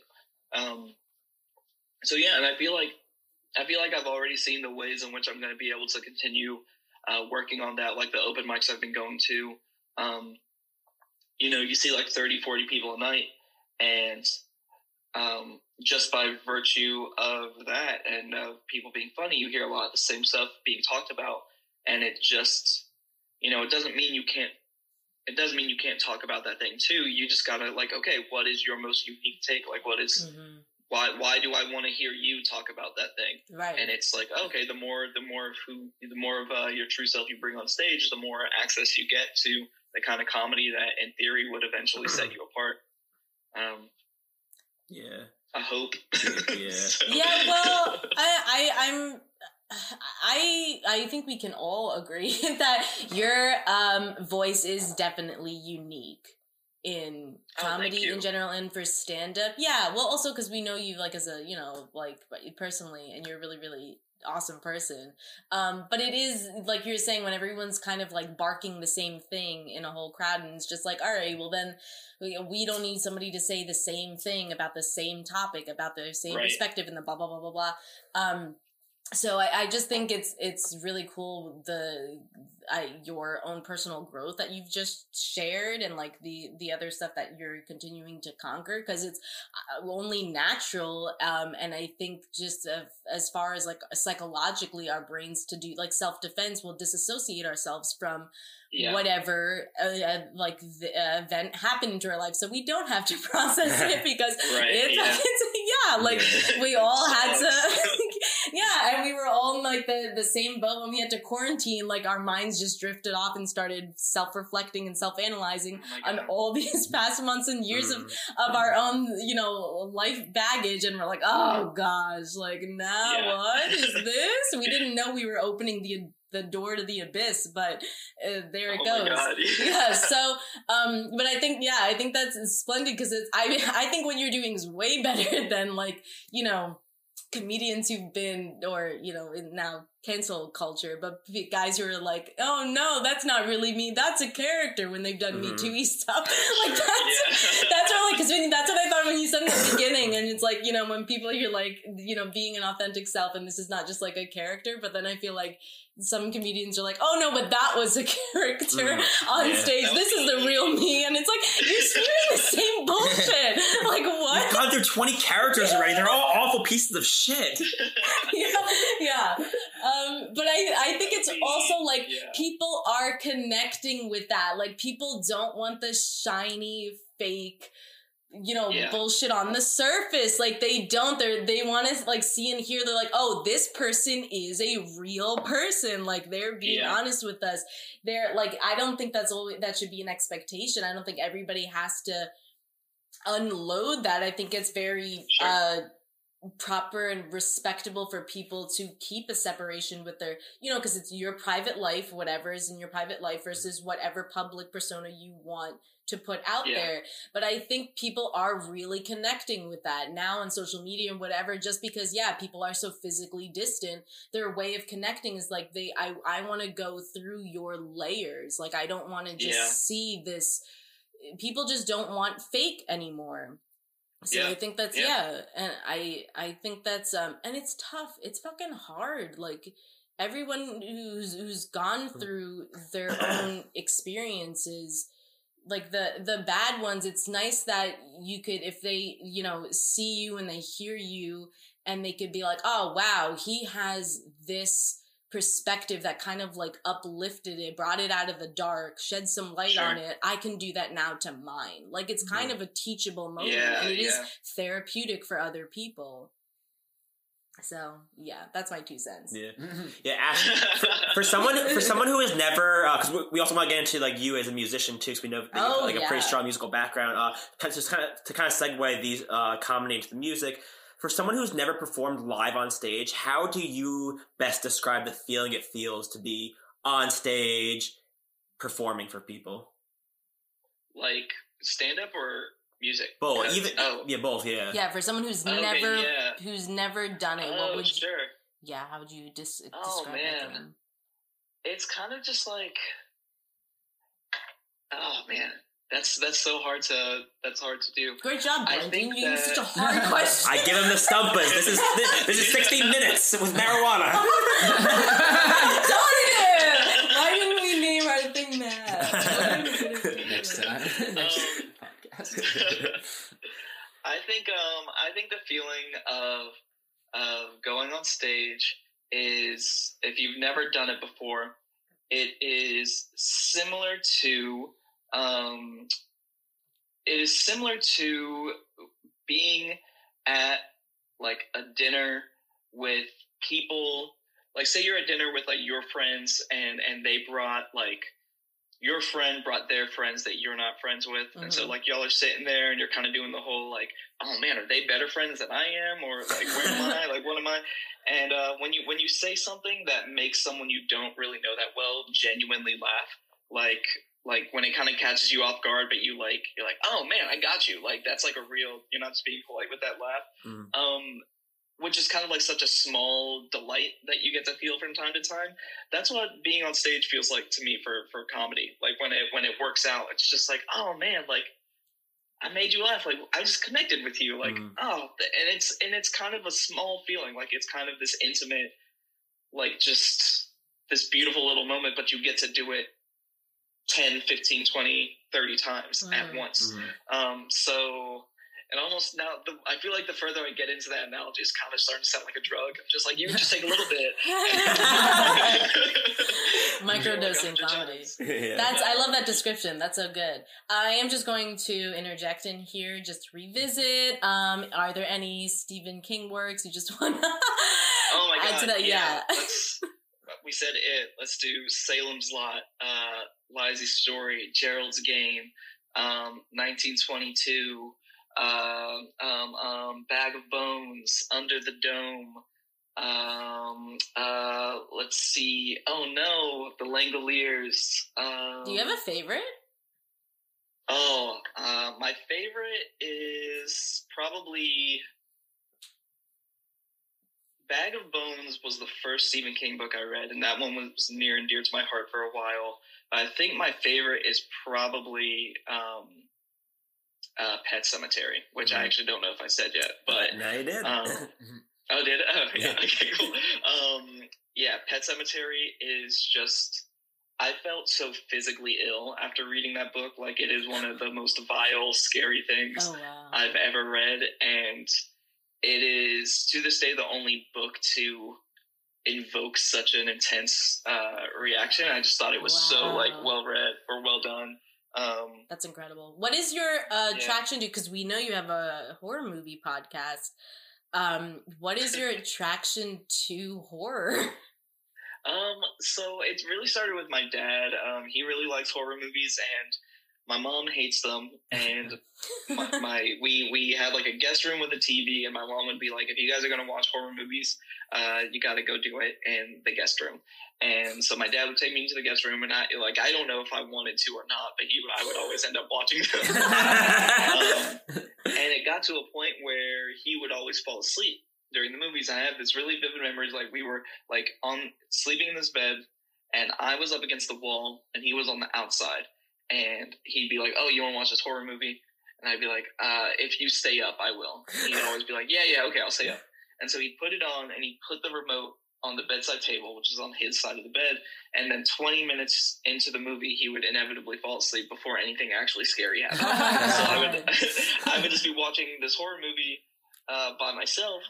Um. So yeah, and I feel like I feel like I've already seen the ways in which I'm going to be able to continue uh, working on that, like the open mics I've been going to. Um, you know, you see like 30, 40 people a night, and um, just by virtue of that and uh, people being funny, you hear a lot of the same stuff being talked about, and it just, you know, it doesn't mean you can't. It doesn't mean you can't talk about that thing too. You just gotta like, okay, what is your most unique take? Like, what is, mm-hmm why why do I want to hear you talk about that thing? Right. And it's like okay, the more the more of who the more of uh, your true self you bring on stage, the more access you get to the kind of comedy that in theory would eventually set you apart. Um, yeah. I hope. yeah. so. Yeah. Well, I, I I'm. I I think we can all agree that your um, voice is definitely unique in oh, comedy oh, in general and for stand up. Yeah, well also cuz we know you like as a, you know, like personally and you're really really awesome person. Um but it is like you're saying when everyone's kind of like barking the same thing in a whole crowd and it's just like, "All right, well then we, we don't need somebody to say the same thing about the same topic, about the same right. perspective and the blah blah blah blah blah." Um so I, I just think it's it's really cool the I, your own personal growth that you've just shared and like the the other stuff that you're continuing to conquer because it's uh, only natural um and i think just of, as far as like psychologically our brains to do like self-defense will disassociate ourselves from yeah. whatever uh, uh, like the uh, event happened into our life so we don't have to process it because right, it's, yeah. it's yeah like we all had to yeah and we were all in like the the same boat when we had to quarantine like our minds just drifted off and started self-reflecting and self-analyzing oh on all these past months and years mm. of of our own you know life baggage and we're like oh gosh like now what is this? We didn't know we were opening the the door to the abyss but uh, there it oh goes. Yeah so um but i think yeah i think that's splendid because it's i i think what you're doing is way better than like you know comedians who've been or you know now cancel culture but guys who are like oh no that's not really me that's a character when they've done mm-hmm. me too stuff like that's yeah. that's really because that's what i thought when you said in the beginning and it's like you know when people hear like you know being an authentic self and this is not just like a character but then i feel like some comedians are like, oh no, but that was a character mm, on yeah. stage. This is the real me. And it's like, you're spewing the same bullshit. like, what? You through twenty characters already. They're all awful pieces of shit. yeah, yeah. Um, but I, I think it's also like Yeah. people are connecting with that. Like people don't want the shiny, fake, you know, Yeah. bullshit on the surface. Like they don't. They they want to like see and hear. They're like, oh, this person is a real person. Like they're being Yeah. honest with us. They're like, I don't think that's always that should be an expectation. I don't think everybody has to unload that. I think it's very Sure. uh proper and respectable for people to keep a separation with their you know because it's your private life whatever is in your private life versus whatever public persona you want to put out Yeah. there but i think people are really connecting with that now on social media and whatever just because yeah people are so physically distant their way of connecting is like they i i want to go through your layers like i don't want to just Yeah. see this people just don't want fake anymore so Yeah. I think that's Yeah. yeah. and I I think that's um and it's tough. It's fucking hard. Like everyone who's who's gone through their own experiences like the the bad ones it's nice that you could if they you know see you and they hear you and they could be like oh wow he has this perspective that kind of like uplifted it brought it out of the dark shed some light Sure. on it i can do that now to mine like it's kind Yeah. of a teachable moment Yeah, and it is yeah. therapeutic for other people so yeah that's my two cents Yeah, yeah. Ash, for, for someone for someone who has never, because we, we also want to get into like you as a musician too, because we know that you have Oh, like a pretty strong musical background. Uh, just kind of to kind of segue these uh, comedy into the music. For someone who's never performed live on stage, how do you best describe the feeling it feels to be on stage performing for people? like stand up or music? Both, uh, even oh, yeah, both. Yeah, yeah for someone who's Okay, never yeah. who's never done it what oh would you, sure. yeah how would you dis- Oh, describe that man. them? It's kind of just like, oh man, that's that's so hard to that's hard to do. great job I Brendan. think you gave me such a hard question I give him the stumpas. This is this is sixty minutes with marijuana. Darn it! Why didn't we name our thing that? Next time. Next podcast. I think um I think the feeling of of going on stage is if you've never done it before, it is similar to um it is similar to being at like a dinner with people like say you're at dinner with like your friends and and they brought like your friend brought their friends that you're not friends with and so Mhm. like y'all are sitting there and you're kind of doing the whole like oh man are they better friends than i am? or like where am i? Like what am i? And uh, when you when you say something that makes someone you don't really know that well genuinely laugh like like when it kind of catches you off guard but you like you're like oh man i got you. Like that's like a real you're not just being polite with that laugh. Mhm. um which is kind of like such a small delight that you get to feel from time to time. That's what being on stage feels like to me for for comedy. Like when it when it works out it's just like oh man like i made you laugh. Like i just connected with you. Like Mhm. oh and it's and it's kind of a small feeling. Like it's kind of this intimate like just this beautiful little moment but you get to do it 10 15 20 30 times at once Mhm. um so and almost now, the, I feel like the further I get into that analogy, it's kind of starting to sound like a drug. I'm just like, you just take a little bit. Microdosing Like, comedy. Yeah. That's I love that description. That's so good. I am just going to interject in here, just to revisit. Um, are there any Stephen King works you just want to Oh my add god! to that? Yeah. let's- we said it. Let's do Salem's Lot, uh, Lisey's Story, Gerald's Game, um, 1922, um, um, um, Bag of Bones, Under the Dome. Um, uh, let's see. Oh no, The Langoliers. Um, Do you have a favorite? Oh, uh, my favorite is probably Bag of Bones was the first Stephen King book I read, and that one was near and dear to my heart for a while. I think my favorite is probably um, uh, Pet Sematary, which I Mhm. actually don't know if I said yet, but now you did. um, Oh, did? Oh, yeah. Yeah. Okay, cool. Um, yeah, Pet Sematary is just I felt so physically ill after reading that book. Like it is one of the most vile, scary things Oh wow. I've ever read, and it is to this day the only book to invoke such an intense uh, reaction. I just thought it was so like well read or well done. Um, That's incredible. What is your uh, Yeah. attraction to? Because we know you have a horror movie podcast. Um, what is your attraction to horror? Um, so it really started with my dad. Um, he really likes horror movies, and my mom hates them. And my, my we we had like a guest room with a TV, and my mom would be like, "If you guys are gonna watch horror movies, uh, you got to go do it in the guest room." And so my dad would take me into the guest room, and I like I don't know if I wanted to or not, but he would I would always end up watching them. um, and it got to a point where he would always fall asleep during the movies. I have this really vivid memories, like we were like on sleeping in this bed, and I was up against the wall, and he was on the outside, and he'd be like, "Oh, you want to watch this horror movie?" And I'd be like, uh, "If you stay up, I will." And he'd always be like, "Yeah, yeah, okay, I'll stay up." And so he'd put it on, and he'd put the remote on the bedside table, which is on his side of the bed. And then 20 minutes into the movie, he would inevitably fall asleep before anything actually scary happened. So I would, I would just be watching this horror movie uh, by myself,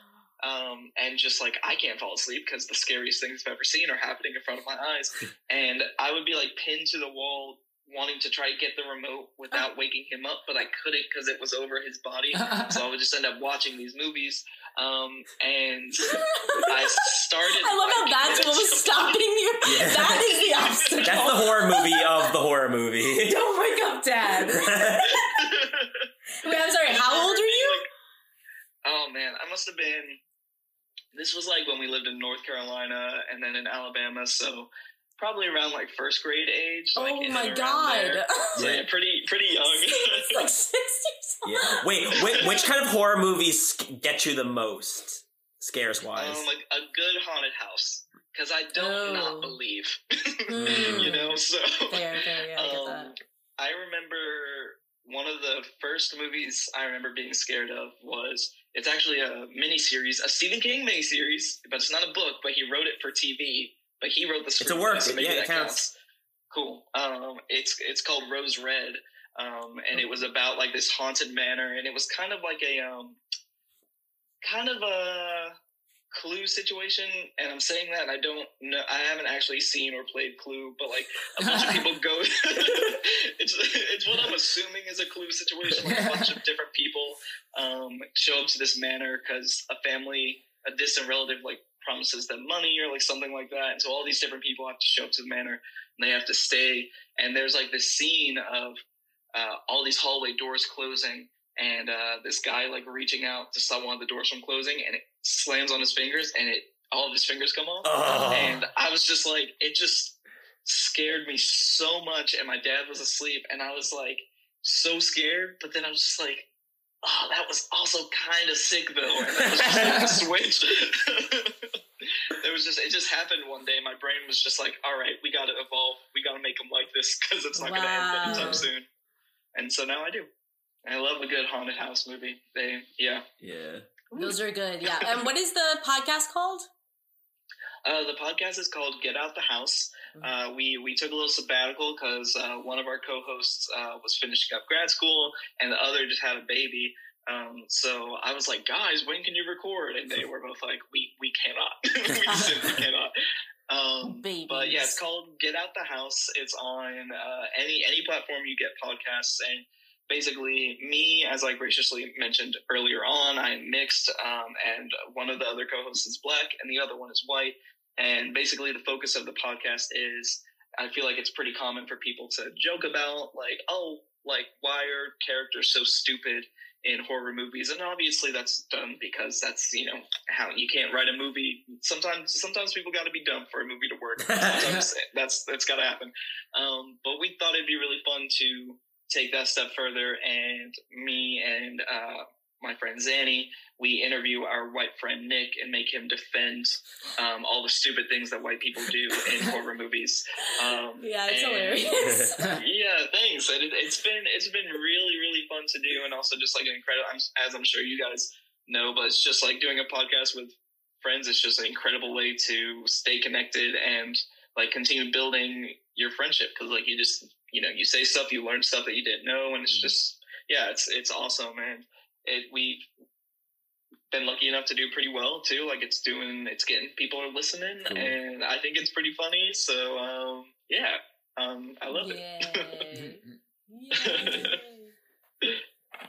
um, and just like I can't fall asleep because the scariest things I've ever seen are happening in front of my eyes, and I would be like pinned to the wall, wanting to try to get the remote without waking him up, but I couldn't because it was over his body. So I would just end up watching these movies, um, and I started. I love how like, that's what was stopping you. Yeah. That is the obstacle. That's the horror movie of the horror movie. Don't wake up, Dad. Wait, I'm sorry. How old are you? Oh man, I must have been. This was like when we lived in North Carolina and then in Alabama, so probably around like first grade age. Like oh in my god. there. So yeah, pretty pretty young. it's like sixty. yeah. Wait, wait, which kind of horror movies get you the most, scares wise? um, like a good haunted house because I don't Oh. not believe. Mm. you know, so Fair, fair. Yeah, I get um, that. I remember one of the first movies I remember being scared of was it's actually a mini series, a Stephen King mini series, but it's not a book. But he wrote it for TV. But he wrote the script. It's a work, so maybe yeah, it that counts. Cool. Um, it's it's called Rose Red, um, and it was about like this haunted manor, and it was kind of like a um, kind of a Clue situation. And I'm saying that and I don't know, I haven't actually seen or played Clue, but like a bunch of people go. it's it's what I'm assuming is a Clue situation. Like a bunch of different people um, show up to this manor because a family, a distant relative, like promises them money or like something like that. And so all these different people have to show up to the manor and they have to stay. And there's like this scene of uh, all these hallway doors closing and uh, this guy like reaching out to stop one of the doors from closing and it slams on his fingers and it all of his fingers come off. Oh. And I was just like, it just scared me so much. And my dad was asleep, and I was like so scared. But then I was just like, oh, that was also kind of sick though. And that was just like a switch. it was just, it just happened one day. My brain was just like, all right, we got to evolve. We got to make them like this because it's not going to end Wow. anytime soon. And so now I do. I love a good haunted house movie. They, yeah. yeah. Those are good. Yeah. And what is the podcast called? Uh, the podcast is called Get Out the House. Uh, we we took a little sabbatical because uh, one of our co-hosts uh, was finishing up grad school, and the other just had a baby. Um, so I was like, "Guys, when can you record?" And they were both like, "We we cannot. we simply cannot." Um, but yeah, it's called Get Out the House. It's on uh, any any platform you get podcasts, and basically me, as I graciously mentioned earlier on, I'm mixed, um, and one of the other co-hosts is black, and the other one is white. And basically, the focus of the podcast is I feel like it's pretty common for people to joke about, like, oh, like, why are characters so stupid in horror movies? And obviously, that's done because that's, you know, how you can't write a movie. Sometimes, sometimes people got to be dumb for a movie to work. Sometimes that's, that's got to happen. Um, but we thought it'd be really fun to take that step further. And me and, uh, my friend Zanny, we interview our white friend Nick and make him defend um, all the stupid things that white people do in horror movies. Um, Yeah, it's and- hilarious. yeah, thanks. And it, it's been it's been really really fun to do, and also just like an incredible. I'm, as I'm sure you guys know, but it's just like doing a podcast with friends. It's just an incredible way to stay connected and like continue building your friendship because like you just you know you say stuff you learn stuff that you didn't know and it's mm-hmm. just yeah it's it's awesome man it we've been lucky enough to do pretty well too. Like it's doing it's getting people are listening cool. and i think it's pretty funny. So um yeah um i love it. Yeah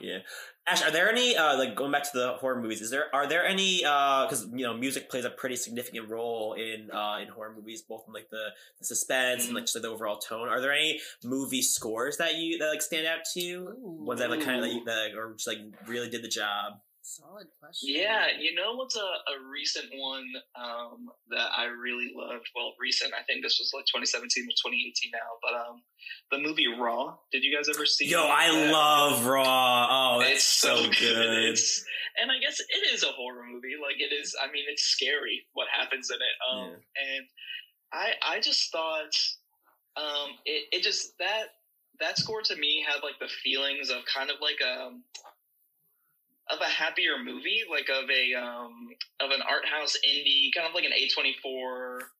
Ash, are there any uh, like going back to the horror movies? Is there are there any because uh, you know music plays a pretty significant role in uh, in horror movies, both in like the, the suspense and like just like, the overall tone. Are there any movie scores that you that like stand out to you? Ones that like kind of like that or just like really did the job? Solid question. Yeah, you know what's a, a recent one um, that I really loved? Well, recent. I think this was like 2017 or 2018 now, but um, the movie Raw. Did you guys ever see? Yo, I love Raw. Oh, it's so, so good. It's, and I guess it is a horror movie. Like it is. I mean, it's scary what happens in it. Um, yeah. and I I just thought um, it it just that that score to me had like the feelings of kind of like a um, of a happier movie, like of a um of an art house indie, kind of like an A twenty four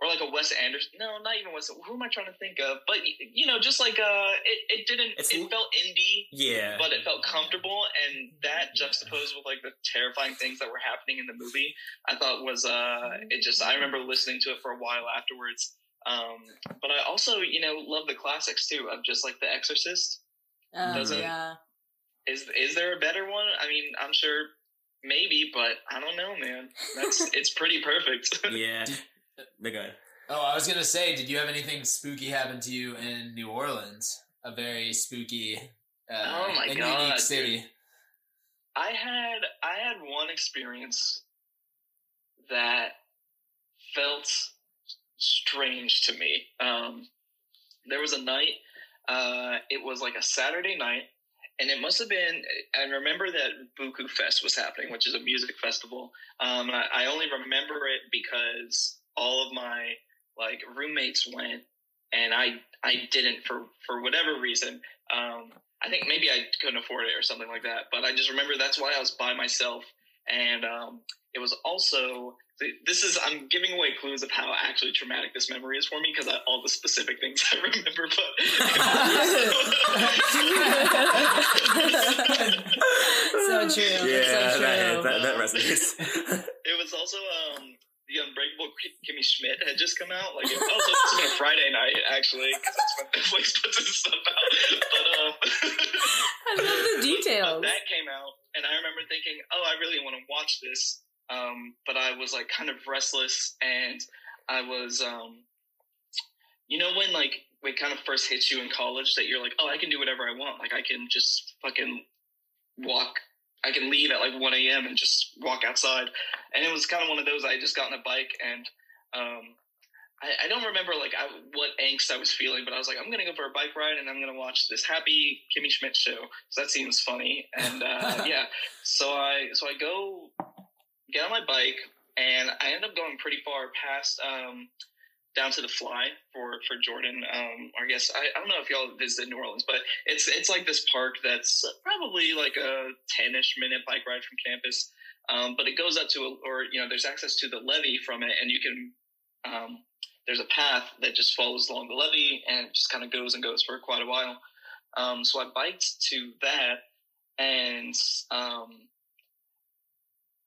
or like a Wes Anderson. No, not even Wes. Who am I trying to think of? But you know, just like uh, it, it didn't. It's, it felt indie, yeah, but it felt comfortable, and that juxtaposed with like the terrifying things that were happening in the movie, I thought was uh, it just. I remember listening to it for a while afterwards. Um, but I also, you know, love the classics too of just like The Exorcist. Doesn't yeah. Is is there a better one? I mean, I'm sure maybe, but I don't know, man. That's it's pretty perfect. yeah. The guy. Oh, I was gonna say, did you have anything spooky happen to you in New Orleans? A very spooky, uh, oh my god, unique city. Dude. I had I had one experience that felt strange to me. Um, there was a night. Uh, it was like a Saturday night and it must have been. I remember that Buku Fest was happening, which is a music festival. Um, I, I, only remember it because all of my like roommates went, and I I didn't for for whatever reason. Um, I think maybe I couldn't afford it or something like that. But I just remember that's why I was by myself, and um, it was also this is I'm giving away clues of how actually traumatic this memory is for me because all the specific things I remember. But so true. Yeah, so true. That, that, that resonates. it was also um, the Unbreakable Kimmy Schmidt had just come out. Like it was also on a Friday night actually because that's when Netflix puts his stuff out. But um, I love the details. that came out, and I remember thinking, "Oh, I really want to watch this." Um, but I was like kind of restless and I was, um, you know, when like it kind of first hits you in college that you're like, oh, I can do whatever I want. Like I can just fucking walk. I can leave at like 1 a.m. and just walk outside. And it was kind of one of those. I just got on a bike and um, I, I, don't remember like I, what angst I was feeling, but I was like, I'm gonna go for a bike ride and I'm gonna watch this happy Kimmy Schmidt show because that seems funny. And uh, yeah, so I so I go get on my bike, and I end up going pretty far past um, down to the Fly for for Jordan. Um, I guess I, I don't know if y'all visited New Orleans, but it's it's like this park that's probably like a ten ish minute bike ride from campus. Um, but it goes up to a, or you know there's access to the levee from it, and you can um, there's a path that just follows along the levee and just kind of goes and goes for quite a while. Um, so I biked to that, and um,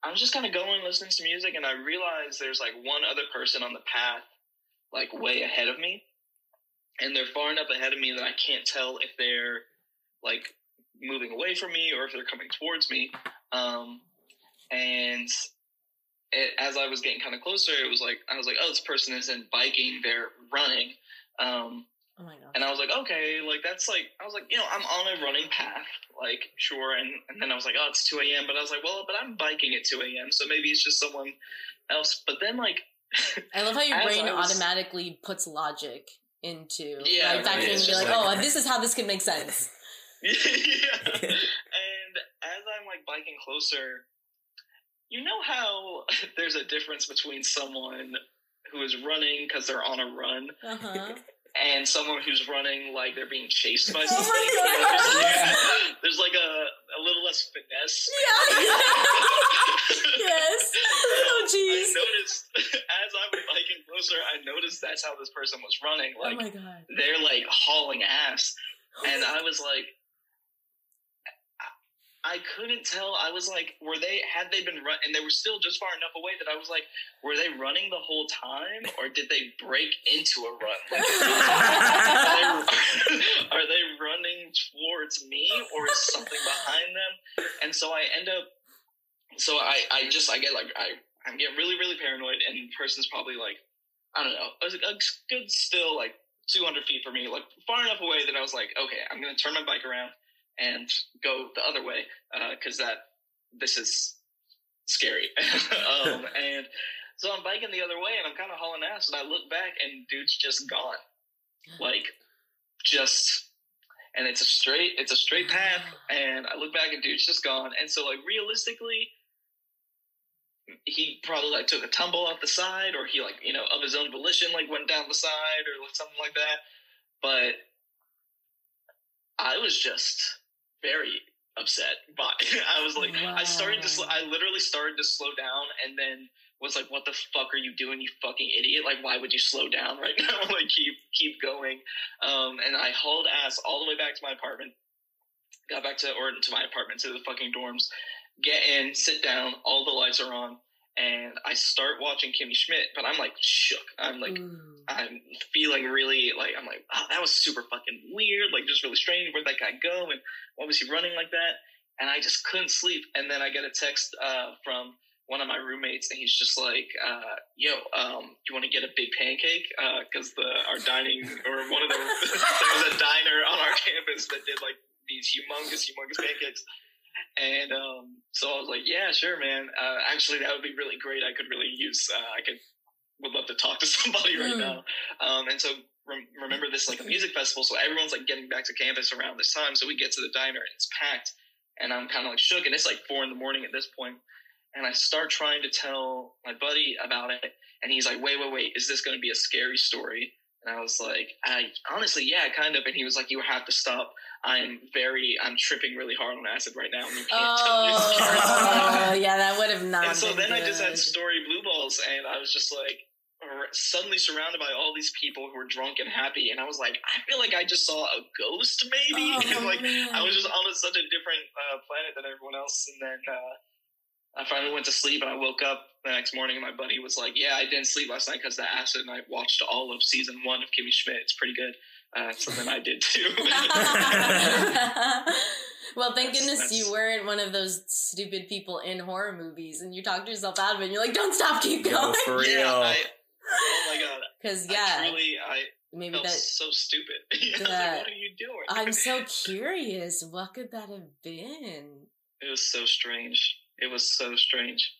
I was just kind of going, listening to music, and I realized there's like one other person on the path, like way ahead of me, and they're far enough ahead of me that I can't tell if they're like moving away from me or if they're coming towards me. Um, and it, as I was getting kind of closer, it was like I was like, oh, this person isn't biking; they're running. Um, Oh my god. And I was like, okay, like that's like I was like, you know, I'm on a running path, like sure. And and then I was like, oh, it's two a.m. But I was like, well, but I'm biking at two a.m. So maybe it's just someone else. But then like, I love how your brain was, automatically puts logic into yeah, like factoring and be like, oh, this is how this can make sense. yeah. and as I'm like biking closer, you know how there's a difference between someone who is running because they're on a run. Uh-huh and someone who's running like they're being chased by oh something. Oh there's, yeah. there's like a, a little less finesse. Yeah. yes. Oh jeez. I noticed as I was biking closer, I noticed that's how this person was running. Oh Like my god. they're like hauling ass, and I was like, I couldn't tell. I was like, were they had they been run, and they were still just far enough away that I was like, were they running the whole time, or did they break into a run? Like, are, they, are they running towards me, or is something behind them? And so I end up, so I I just I get like I I'm getting really really paranoid, and the person's probably like, I don't know, a, a good still like 200 feet from me, like far enough away that I was like, okay, I'm gonna turn my bike around and go the other way because uh, that this is scary. um, and so I'm biking the other way, and I'm kind of hauling ass, and I look back, and dude's just gone, like just. And it's a straight, it's a straight path, and I look back and dude's just gone. And so, like realistically, he probably like took a tumble off the side, or he like you know of his own volition like went down the side, or like something like that. But I was just very upset by I was like wow. I started to sl- I literally started to slow down and then was like what the fuck are you doing you fucking idiot? Like why would you slow down right now? Like keep keep going. Um and I hauled ass all the way back to my apartment got back to or to my apartment to the fucking dorms get in sit down all the lights are on and I start watching Kimmy Schmidt, but I'm like shook. I'm like, Ooh. I'm feeling really like, I'm like, oh, that was super fucking weird, like just really strange. Where'd that guy go? And why was he running like that? And I just couldn't sleep. And then I get a text uh, from one of my roommates, and he's just like, uh, "Yo, um, you want to get a big pancake? Because uh, the our dining or one of the there was a diner on our campus that did like these humongous, humongous pancakes." And um, so I was like, yeah, sure, man. Uh, actually, that would be really great. I could really use, uh, I could, would love to talk to somebody right mm. now. Um, and so rem- remember this like a music festival. So everyone's like getting back to campus around this time. So we get to the diner and it's packed and I'm kind of like shook and it's like four in the morning at this point. And I start trying to tell my buddy about it. And he's like, wait, wait, wait, is this going to be a scary story? And I was like, I honestly, yeah, kind of. And he was like, you have to stop. I'm very, I'm tripping really hard on acid right now. And you can't oh, tell oh, yeah, that would have not. And so then good. I just had story blue balls, and I was just like, suddenly surrounded by all these people who were drunk and happy, and I was like, I feel like I just saw a ghost, maybe. Oh, and like man. I was just on a, such a different uh, planet than everyone else, and then. Uh, I finally went to sleep and I woke up the next morning and my buddy was like, "Yeah, I didn't sleep last night because the acid." And I watched all of season one of Kimmy Schmidt. It's pretty good. Uh, something I did too. well, thank that's, goodness that's... you weren't one of those stupid people in horror movies, and you talked yourself out of it. and You're like, "Don't stop, keep going." Yo, for real. Yeah, I, oh my god. Because yeah, I truly, I maybe that's so stupid. yeah, like, what are you doing? I'm so curious. What could that have been? It was so strange. It was so strange.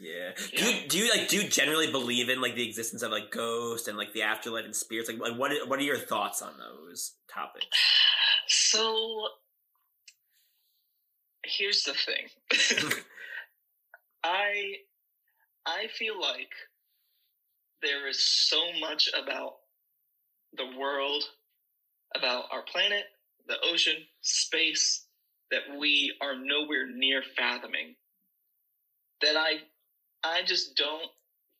Yeah. yeah. Do you, do you like do you generally believe in like the existence of like ghosts and like the afterlife and spirits? Like, like what what are your thoughts on those topics? So here's the thing. I I feel like there is so much about the world, about our planet, the ocean, space that we are nowhere near fathoming that I I just don't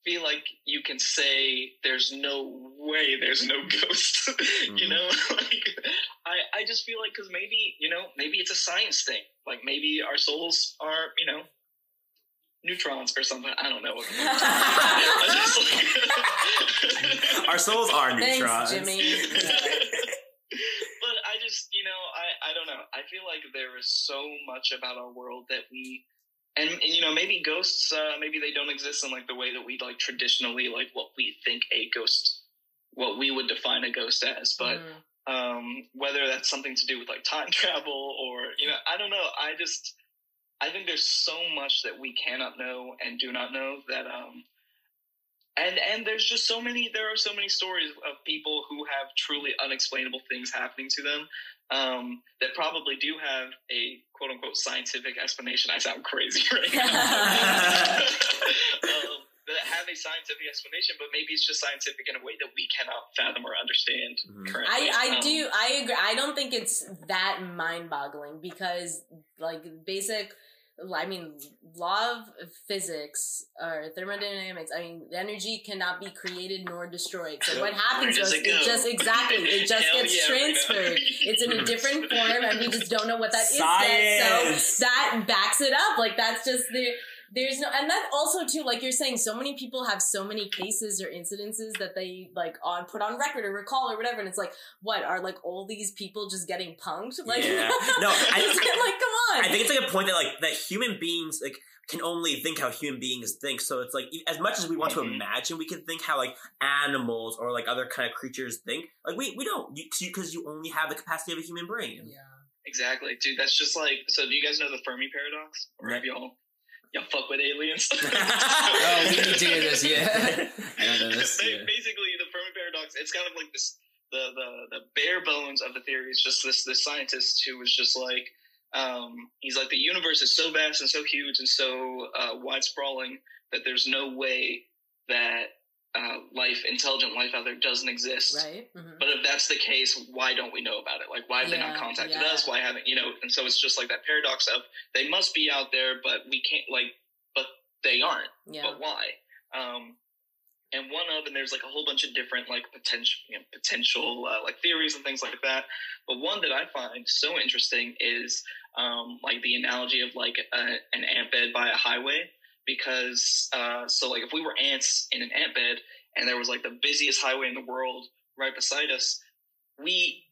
feel like you can say there's no way there's no ghost. mm-hmm. You know, like I I just feel like because maybe you know maybe it's a science thing. Like maybe our souls are you know neutrons or something. I don't know. like, our souls are neutrons, Thanks, Jimmy. but I just you know I I don't know. I feel like there is so much about our world that we and, and, you know maybe ghosts uh, maybe they don't exist in like the way that we like traditionally like what we think a ghost what we would define a ghost as but mm. um, whether that's something to do with like time travel or you know i don't know i just i think there's so much that we cannot know and do not know that um and and there's just so many there are so many stories of people who have truly unexplainable things happening to them um, that probably do have a quote unquote scientific explanation. I sound crazy right now. um, that have a scientific explanation, but maybe it's just scientific in a way that we cannot fathom or understand mm-hmm. currently. I, I um, do, I agree. I don't think it's that mind boggling because, like, basic I mean, law of physics or thermodynamics. I mean, energy cannot be created nor destroyed. So what happens is it, just exactly it just Hell gets yeah, transferred. it's in a different form, and we just don't know what that Science. is yet. So that backs it up. Like that's just the there's no and that also too like you're saying so many people have so many cases or incidences that they like on put on record or recall or whatever and it's like what are like all these people just getting punked like yeah. no I, like i think it's like a point that like that human beings like can only think how human beings think so it's like as much as we want to mm-hmm. imagine we can think how like animals or like other kind of creatures think like we we don't because you, you, only have the capacity of a human brain yeah Exactly, dude. That's just like. So, do you guys know the Fermi paradox, or have y'all y'all fuck with aliens. oh, we need to hear this. Yeah, I don't know this. Yeah. Basically, the Fermi paradox. It's kind of like this. The, the the bare bones of the theory is just this this scientist who was just like um, he's like the universe is so vast and so huge and so uh, wide sprawling that there's no way that uh, life, intelligent life out there doesn't exist. Right. Mm-hmm. But if that's the case, why don't we know about it? Like, why have yeah, they not contacted yeah. us? Why haven't you know? And so it's just like that paradox of they must be out there, but we can't like, but they aren't. Yeah. But why? Um, and one of and there's like a whole bunch of different like potential you know, potential uh, like theories and things like that. But one that I find so interesting is um, like the analogy of like a, an ant bed by a highway because uh, so like if we were ants in an ant bed and there was like the busiest highway in the world right beside us, we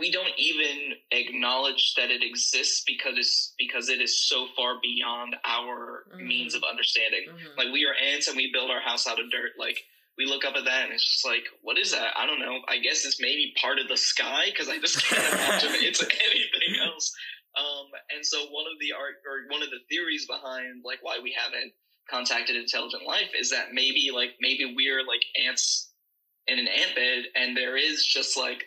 we don't even acknowledge that it exists because it's because it is so far beyond our mm-hmm. means of understanding. Mm-hmm. Like we are ants and we build our house out of dirt. Like we look up at that and it's just like, what is that? I don't know. I guess it's maybe part of the sky because I just can't imagine it's anything else. Um, and so one of the art or one of the theories behind like why we haven't contacted intelligent life is that maybe like maybe we're like ants in an ant bed and there is just like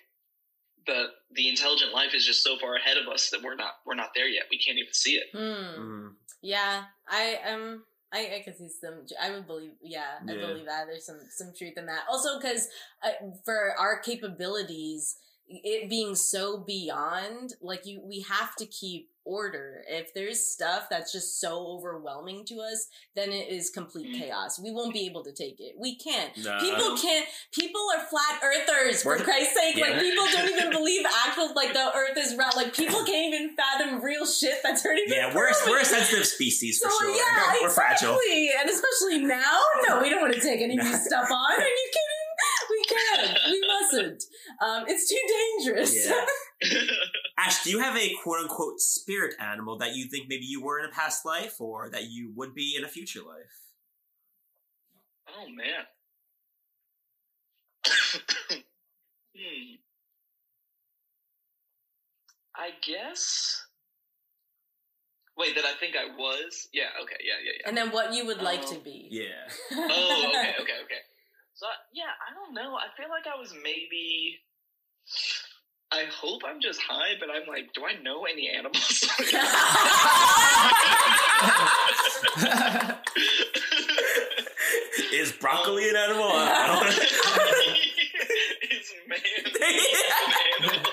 the the intelligent life is just so far ahead of us that we're not we're not there yet. We can't even see it. Mm. Mm. Yeah, I um I, I can see some. I would believe. Yeah, I yeah. believe that there's some some truth in that. Also, because uh, for our capabilities, it being so beyond like you we have to keep order if there's stuff that's just so overwhelming to us then it is complete mm. chaos we won't be able to take it we can't nah. people can't people are flat earthers for We're, christ's sake yeah. like people don't even believe actual like the earth is round like people can't even fathom real shit that's hurting yeah we're, we're a sensitive species for so, sure yeah we're exactly. fragile and especially now no we don't want to take any of this stuff on are you kidding we can't. We mustn't. Um, it's too dangerous. Yeah. Ash, do you have a quote unquote spirit animal that you think maybe you were in a past life or that you would be in a future life? Oh man. hmm. I guess. Wait, that I think I was? Yeah, okay, yeah, yeah, yeah. And then what you would like um, to be. Yeah. oh, okay, okay, okay. So yeah, I don't know. I feel like I was maybe. I hope I'm just high, but I'm like, do I know any animals? Is broccoli an animal? Is man an animal?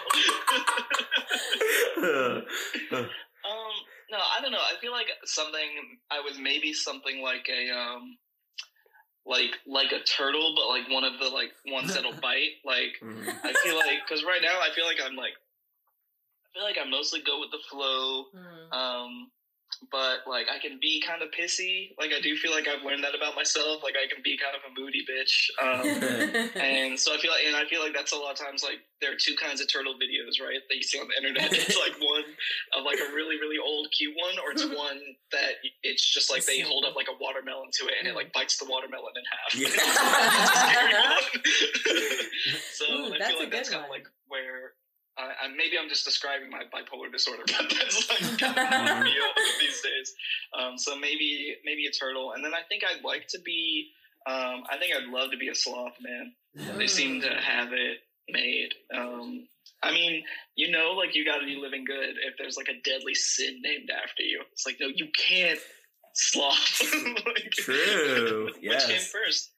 um, no, I don't know. I feel like something. I was maybe something like a um like like a turtle, but like one of the like ones that'll bite. Like mm-hmm. I feel like because right now I feel like I'm like I feel like I mostly go with the flow. Mm. Um, but like I can be kind of pissy. Like I do feel like I've learned that about myself. Like I can be kind of a moody bitch. Um, and so I feel like, and I feel like that's a lot of times like there are two kinds of turtle videos, right? That you see on the internet. It's like one of like a really really old cute one, or it's one that it's just like they hold up like a watermelon to it and it like bites the watermelon in half. Yeah. so Ooh, I feel like that's kind of like where uh, maybe I'm just describing my bipolar disorder, but that's like my meal these days. Um, so maybe maybe a turtle, and then I think I'd like to be. Um, I think I'd love to be a sloth, man. They seem to have it made. Um, I mean, you know, like you got to be living good if there's like a deadly sin named after you. It's like no, you can't sloth. like, True. Which came first?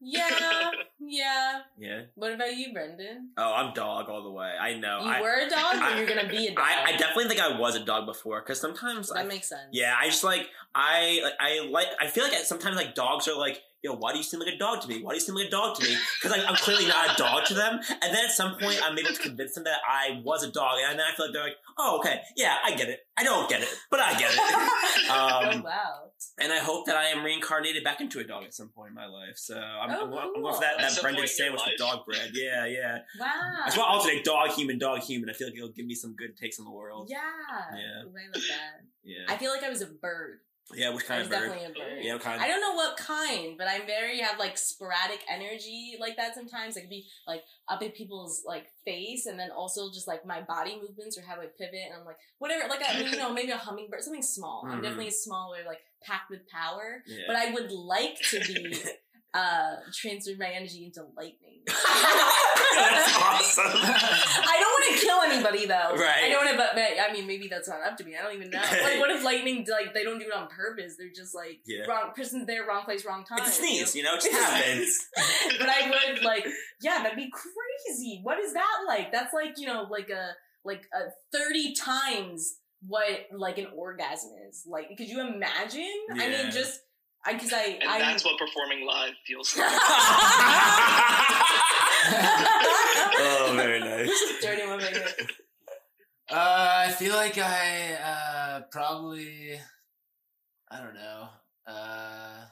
Yeah, yeah. Yeah. What about you, Brendan? Oh, I'm dog all the way. I know. You I, were a dog, or you're gonna be a dog? I, I definitely think I was a dog before because sometimes I that makes sense. Yeah, I just like I like I like I feel like sometimes like dogs are like, yo, why do you seem like a dog to me? Why do you seem like a dog to me? Because like, I'm clearly not a dog to them. And then at some point, I'm able to convince them that I was a dog, and then I feel like they're like, oh, okay, yeah, I get it. I don't get it, but I get it. oh Um, wow. and I hope that I am reincarnated back into a dog at some point in my life. So I'm, Oh, I'm, going- I'm going for that, that Brendan point in your sandwich with dog bread. Yeah, yeah. Wow. I just want to alternate dog, human, dog, human. I feel like it'll give me some good takes on the world. Yeah. Yeah. I love that. Yeah. I feel like I was a bird. Yeah, which I kind was of bird? definitely a bird. Yeah, what kind I don't know what kind, but I'm very have like sporadic energy like that sometimes. I could be like up in people's like face and then also just like my body movements or how I pivot and I'm like whatever like I you know maybe a hummingbird something small. I'm Mhm. definitely small or like packed with power. Yeah. But I would like to be uh transfer my energy into lightning. That's awesome. I don't want to kill anybody though. Right. I don't want to, but I mean, maybe that's not up to me. I don't even know. Like, what if lightning? Like, they don't do it on purpose. They're just like Yeah. wrong person's there, wrong place, wrong time. It's a sneeze, you know, it just happens. but I would like, yeah, that'd be crazy. What is that like? That's like you know, like a like a thirty times what like an orgasm is. Like, could you imagine? I mean, just I because I and I that's what performing live feels like. oh, very nice. Jordan, what about you? Uh, I feel like I uh probably I don't know. Uh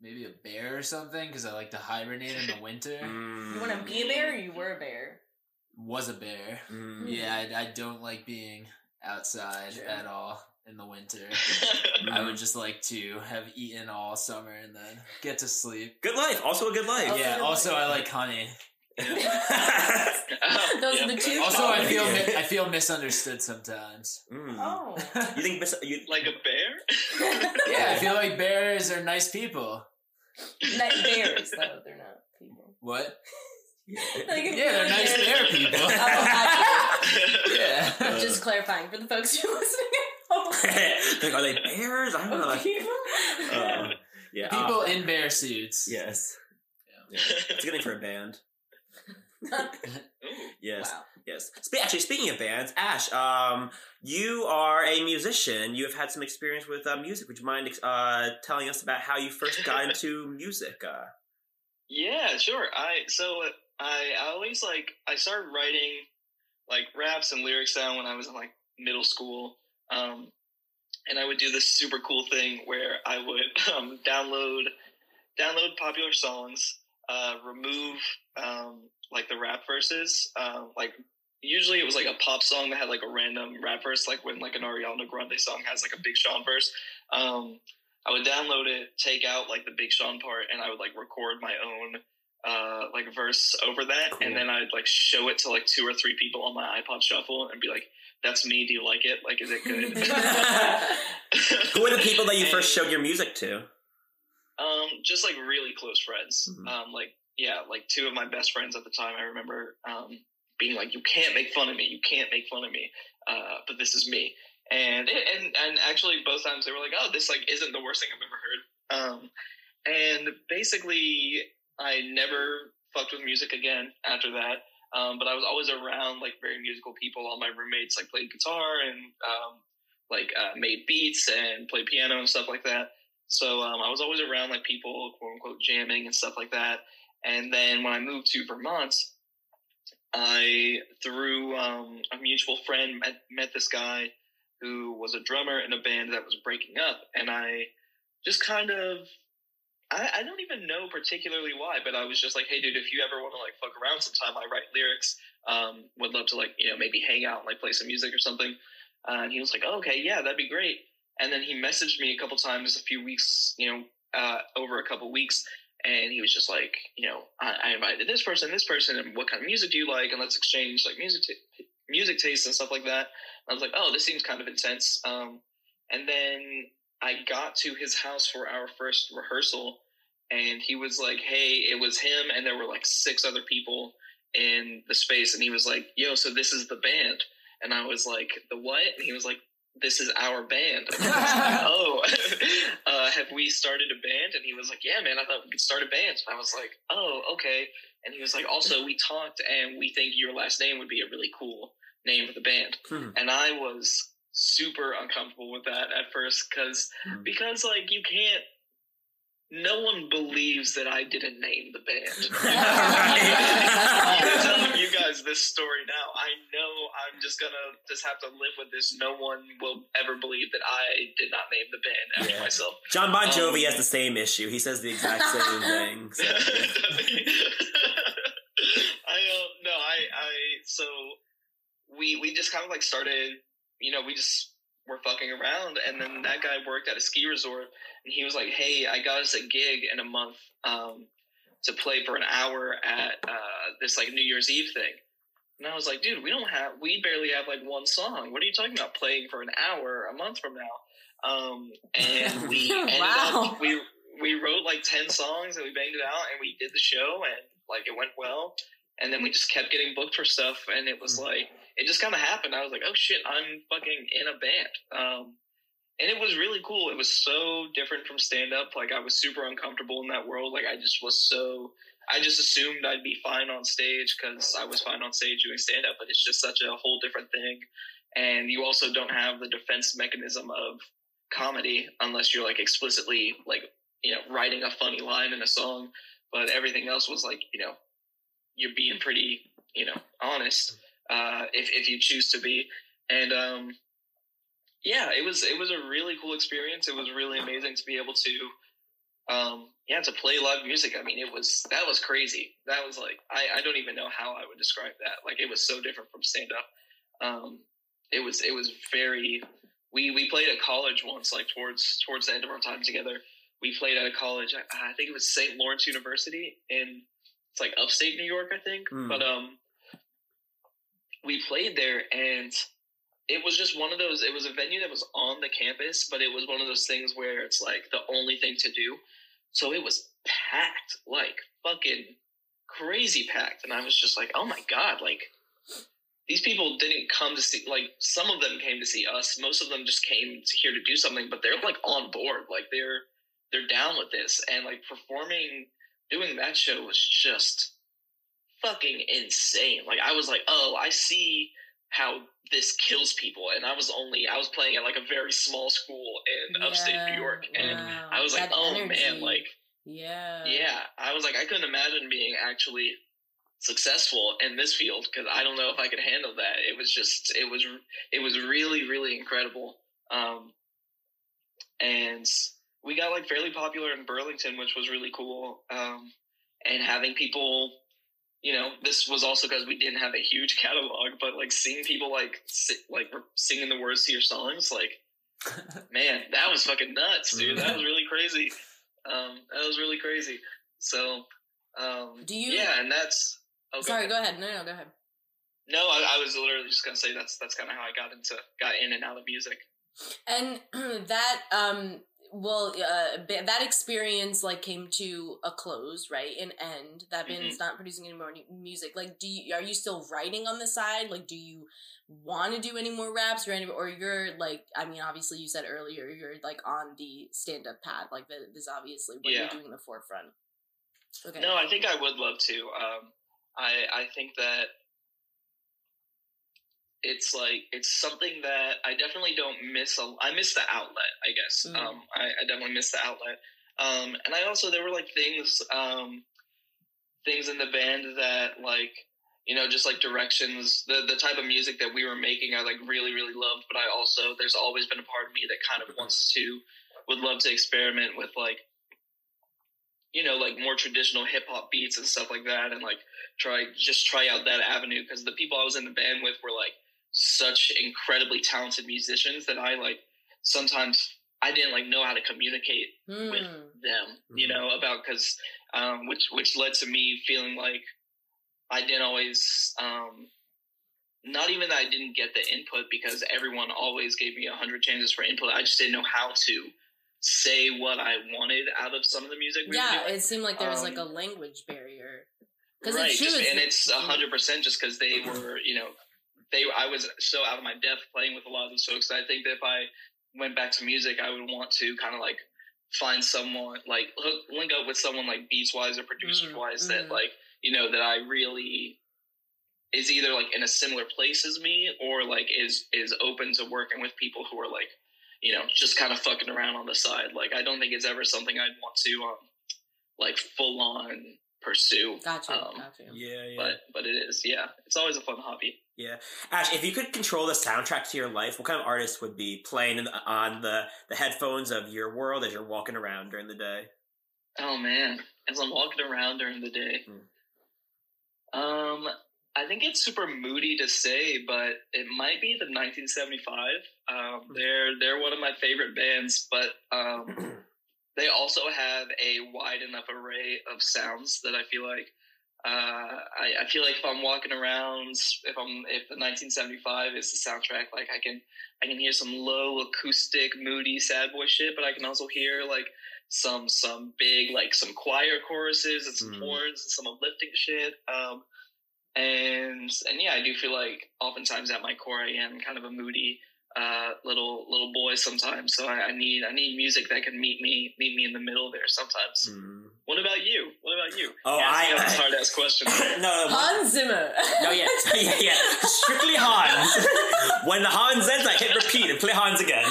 maybe a bear or something because I like to hibernate in the winter. Mm. You want to be a bear, or you were a bear? Was a bear. Mm. Yeah, I, I don't like being outside Sure. at all in the winter. I would just like to have eaten all summer and then get to sleep. Good life. Also a good life. Also yeah. good Also, life. I like honey. Those Yeah. are the two. Also, I feel mi- I feel misunderstood sometimes. Mm. Oh. You think mis- you like a bear. Yeah, I feel like bears are nice people. Not bears, though. They're not people. What? Like, Yeah, they're nice bear people. Oh, Yeah. Just clarifying for the folks who are listening at home. Like, are they bears? I don't know. Like, people? uh, yeah. uh, People in bear suits. yes. Yeah. It's a good name for a band. Yes. Wow. Yes. Spe- actually, speaking of bands, Ash, um, you are a musician. You have had some experience with uh, music. Would you mind uh, telling us about how you first got into music? Uh, Yeah, sure. I so I I always like I started writing like raps and lyrics down when I was in like middle school. Um and I would do this super cool thing where I would um download download popular songs, uh remove um like the rap verses, um like usually it was like a pop song that had like a random rap verse like when like an Ariana Grande song has like a Big Sean verse. Um I would download it, take out like the Big Sean part, and I would like record my own uh like verse over that, Cool. and then I'd like show it to like two or three people on my iPod Shuffle and be like, "That's me. Do you like it? Like, is it good?" who are the people that you first showed your music to? Um, just like really close friends. Mhm. Um, like yeah, like two of my best friends at the time. I remember um, being like, "You can't make fun of me. You can't make fun of me." Uh, but this is me. And and and actually, both times they were like, "Oh, this like isn't the worst thing I've ever heard." Um, and basically, I never fucked with music again after that. Um, but I was always around like very musical people. All my roommates like played guitar and um, like uh, made beats and played piano and stuff like that. So um, I was always around like people, quote unquote, jamming and stuff like that. And then when I moved to Vermont, I through um, a mutual friend met, met this guy who was a drummer in a band that was breaking up, and I just kind of. I, I don't even know particularly why, but I was just like, "Hey, dude, if you ever want to like fuck around sometime, I write lyrics. Um, would love to like you know maybe hang out and like play some music or something." Uh, and he was like, oh, "Okay, yeah, that'd be great." And then he messaged me a couple times, a few weeks, you know, uh, over a couple weeks, and he was just like, you know, I, I invited this person, this person, and what kind of music do you like, and let's exchange like music, t- music tastes and stuff like that. And I was like, oh, this seems kind of intense. Um, and then I got to his house for our first rehearsal, and he was like, hey, it was him, and there were like six other people in the space, and he was like, yo, so this is the band. And I was like, the what? And he was like, this is our band. Like, oh, uh, have we started a band? And he was like, yeah, man, I thought we could start a band. And I was like, oh, okay. And he was like, also, we talked and we think your last name would be a really cool name for the band. Hmm. And I was super uncomfortable with that at first because hmm. because like you can't no one believes that I didn't name the band. I'm telling you guys this story now. I know I'm just gonna just have to live with this. No one will ever believe that I did not name the band after yeah. myself. Jon Bon Jovi um, has the same issue. He says the exact same thing. So. I uh, no, I I so we we just kind of like started. You know, we just were fucking around, and then that guy worked at a ski resort and he was like, "Hey, I got us a gig in a month um, to play for an hour at uh, this like New Year's Eve thing." And I was like, "Dude, we don't have, we barely have like one song. What are you talking about playing for an hour a month from now?" Um, and we ended wow. up we we wrote like ten songs and we banged it out and we did the show and like it went well. And then we just kept getting booked for stuff and it was hmm. like it just kind of happened. I was like, "Oh shit, I'm fucking in a band." Um, and it was really cool. It was so different from stand up. Like I was super uncomfortable in that world. Like I just was so. I just assumed I'd be fine on stage because I was fine on stage doing stand up, but it's just such a whole different thing. And you also don't have the defense mechanism of comedy unless you're like explicitly like you know writing a funny line in a song. But everything else was like you know you're being pretty you know honest uh, if if you choose to be. And um, yeah, it was it was a really cool experience. It was really amazing to be able to, um, yeah, to play live music. I mean, it was that was crazy. That was like I, I don't even know how I would describe that. Like it was so different from stand up. Um, it was it was very. We we played at college once, like towards towards the end of our time together. We played at a college. I, I think it was St. Lawrence University in it's like upstate New York, I think. Mm. But um, we played there and it was just one of those it was a venue that was on the campus but it was one of those things where it's like the only thing to do. So it was packed like fucking crazy packed and i was just like oh my god like these people didn't come to see like some of them came to see us most of them just came to here to do something but they're like on board like they're they're down with this and like performing doing that show was just fucking insane. Like i was like oh i see how this kills people. And i was only i was playing at like a very small school in yeah, upstate new york. And wow. i was like that oh energy. man like yeah. yeah. I was like i couldn't imagine being actually successful in this field because i don't know if i could handle that. It was just it was it was really really incredible. Um and we got like fairly popular in burlington which was really cool. Um and having people you know, this was also because we didn't have a huge catalog, but like seeing people like si- like singing the words to your songs, like man, that was fucking nuts, dude. That was really crazy. Um, that was really crazy. So, um, do you? Yeah, and that's. Oh, Sorry, go ahead. go ahead. No, no, go ahead. No, I, I was literally just gonna say that's that's kind of how I got into got in and out of music. And that um well uh, that experience like came to a close right an end that band's mm-hmm. not producing any more music. Like do you are you still writing on the side? Like do you want to do any more raps or any or you're like i mean obviously you said earlier you're like on the stand-up pad like that is obviously what yeah. you're doing in the forefront. Okay. No i think i would love to. Um i i think that it's like it's something that I definitely don't miss. A, I miss the outlet, I guess. Mm. Um, I, I, definitely miss the outlet. Um, and I also there were like things, um, things in the band that like you know just like directions, the the type of music that we were making, I like really really loved. But I also there's always been a part of me that kind of wants to would love to experiment with like you know like more traditional hip hop beats and stuff like that, and like try just try out that avenue because the people I was in the band with were like such incredibly talented musicians that I like sometimes I didn't like know how to communicate mm. with them, you mm-hmm. know, about because um, which which led to me feeling like I didn't always um, not even that I didn't get the input because everyone always gave me a hundred chances for input. I just didn't know how to say what I wanted out of some of the music. We yeah, it seemed like there was um, like a language barrier. Right, it's just, and it's a hundred percent just because they were, you know, they I was so out of my depth playing with a lot of those folks. I think that if I went back to music, I would want to kind of like find someone like hook, link up with someone like beats wise or producer wise mm-hmm. that like you know that I really is either like in a similar place as me or like is is open to working with people who are like you know just kind of fucking around on the side. Like I don't think it's ever something I'd want to um like full on pursue. Gotcha. Um, gotcha. Yeah, yeah. But but it is, yeah. It's always a fun hobby. Yeah, Ash. If you could control the soundtrack to your life, what kind of artist would be playing the, on the the headphones of your world as you're walking around during the day? Oh man, as I'm walking around during the day, hmm. um, I think it's super moody to say, but it might be the 1975. Um, hmm. they're they're one of my favorite bands, but um, they also have a wide enough array of sounds that I feel like uh, I, I, feel like if I'm walking around, if I'm if the 1975 is the soundtrack, like I can I can hear some low acoustic, moody, sad boy shit, but I can also hear like some some big like some choir choruses and some mm. horns and some uplifting shit. Um, and and yeah, I do feel like oftentimes at my core I am kind of a moody uh, little little boy sometimes. So I, I, need I need music that can meet me meet me in the middle there sometimes. Mm. What about you? What about you? Oh, I, I hard ass question. no, Hans Zimmer. no, yeah, yeah, yeah, strictly Hans. when the Hans ends, I hit repeat and play Hans again.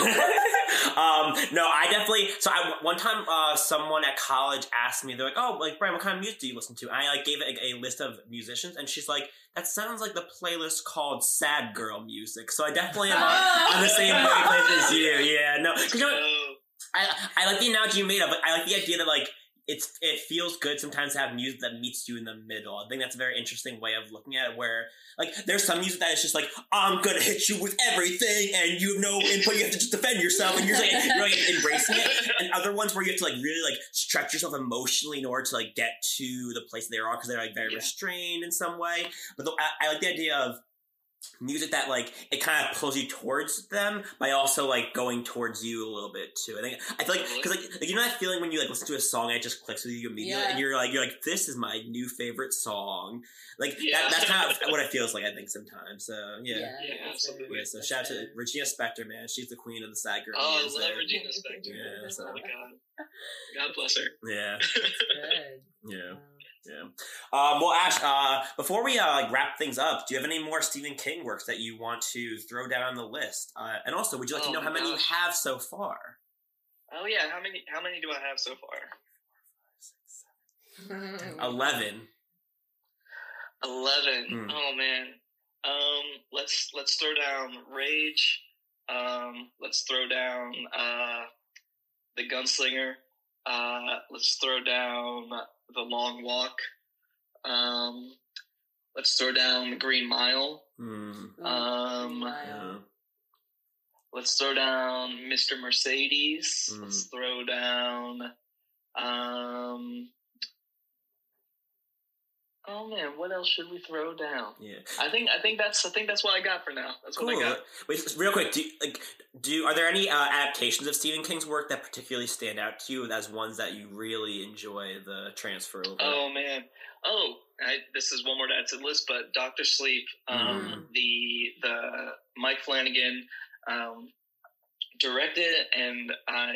Um, no, I definitely. So I one time, uh, someone at college asked me, they're like, "Oh, like Brian, what kind of music do you listen to?" And I like gave it a, a list of musicians, and she's like that sounds like the playlist called sad girl music. So I definitely am on, on the same wavelength as you. Yeah, no, because you know, I I like the analogy you made of. I like the idea that like it's it feels good sometimes to have music that meets you in the middle. I think that's a very interesting way of looking at it. Where like there's some music that is just like I'm gonna hit you with everything, and you have no input. You have to just defend yourself, and you're like you're like embracing it. And other ones where you have to like really like stretch yourself emotionally in order to like get to the place they are because they're like very yeah. restrained in some way. But the, I, I like the idea of music that like it kind of pulls you towards them by also like going towards you a little bit too. I think I feel like because like, like, you know that feeling when you like listen to a song and it just clicks with you immediately, yeah. and you're like you're like this is my new favorite song. Like yeah. that, that's kind of what it feels like. I think sometimes. So yeah, yeah, yeah absolutely. Yeah, so shout out to Regina Spektor, man. She's the queen of the sad girl. Oh, music. I love Regina Spektor. Yeah, so. oh my god, God bless her. Yeah, yeah. Yeah. Um, well, Ash, uh, before we uh, like wrap things up, do you have any more Stephen King works that you want to throw down on the list? Uh, and also, would you like oh, to know how many gosh. you have so far? Oh yeah, how many? How many do I have so far? Eleven. Eleven. Mm. Oh man. Um, let's let's throw down Rage. Um, let's throw down uh, the Gunslinger. Uh, let's throw down the Long Walk. Um, let's throw down the Green Mile. Mm. Um, yeah. Let's throw down Mr. Mercedes. Mm. Let's throw down. Um, Oh man, what else should we throw down? Yeah, I think I think that's I think that's what I got for now. That's cool. what I got. Wait, real quick, do like do are there any uh, adaptations of Stephen King's work that particularly stand out to you as ones that you really enjoy the transfer over? Oh man, oh I, this is one more to add to the list, but Doctor Sleep, um, mm. the the Mike Flanagan um, directed and I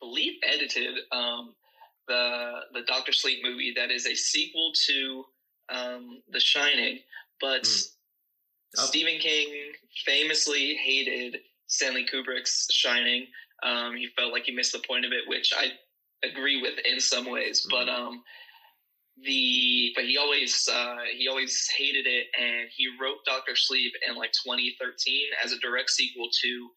believe edited um, the the Doctor Sleep movie that is a sequel to um, The Shining, but mm. oh. Stephen King famously hated Stanley Kubrick's Shining. Um, he felt like he missed the point of it, which I agree with in some ways. Mm. But um, the but he always uh, he always hated it, and he wrote Doctor Sleep in like 2013 as a direct sequel to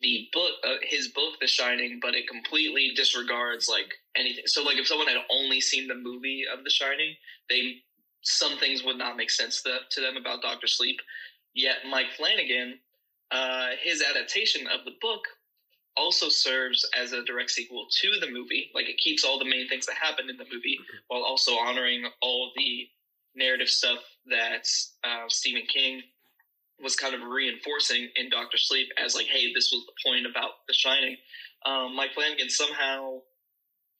the book, uh, his book, The Shining, but it completely disregards like anything. So, like, if someone had only seen the movie of The Shining, they some things would not make sense to, to them about Doctor Sleep. Yet, Mike Flanagan, uh, his adaptation of the book also serves as a direct sequel to the movie. Like, it keeps all the main things that happened in the movie while also honoring all the narrative stuff that uh, Stephen King was kind of reinforcing in Doctor Sleep as like, hey, this was the point about The Shining. Um, Mike Flanagan somehow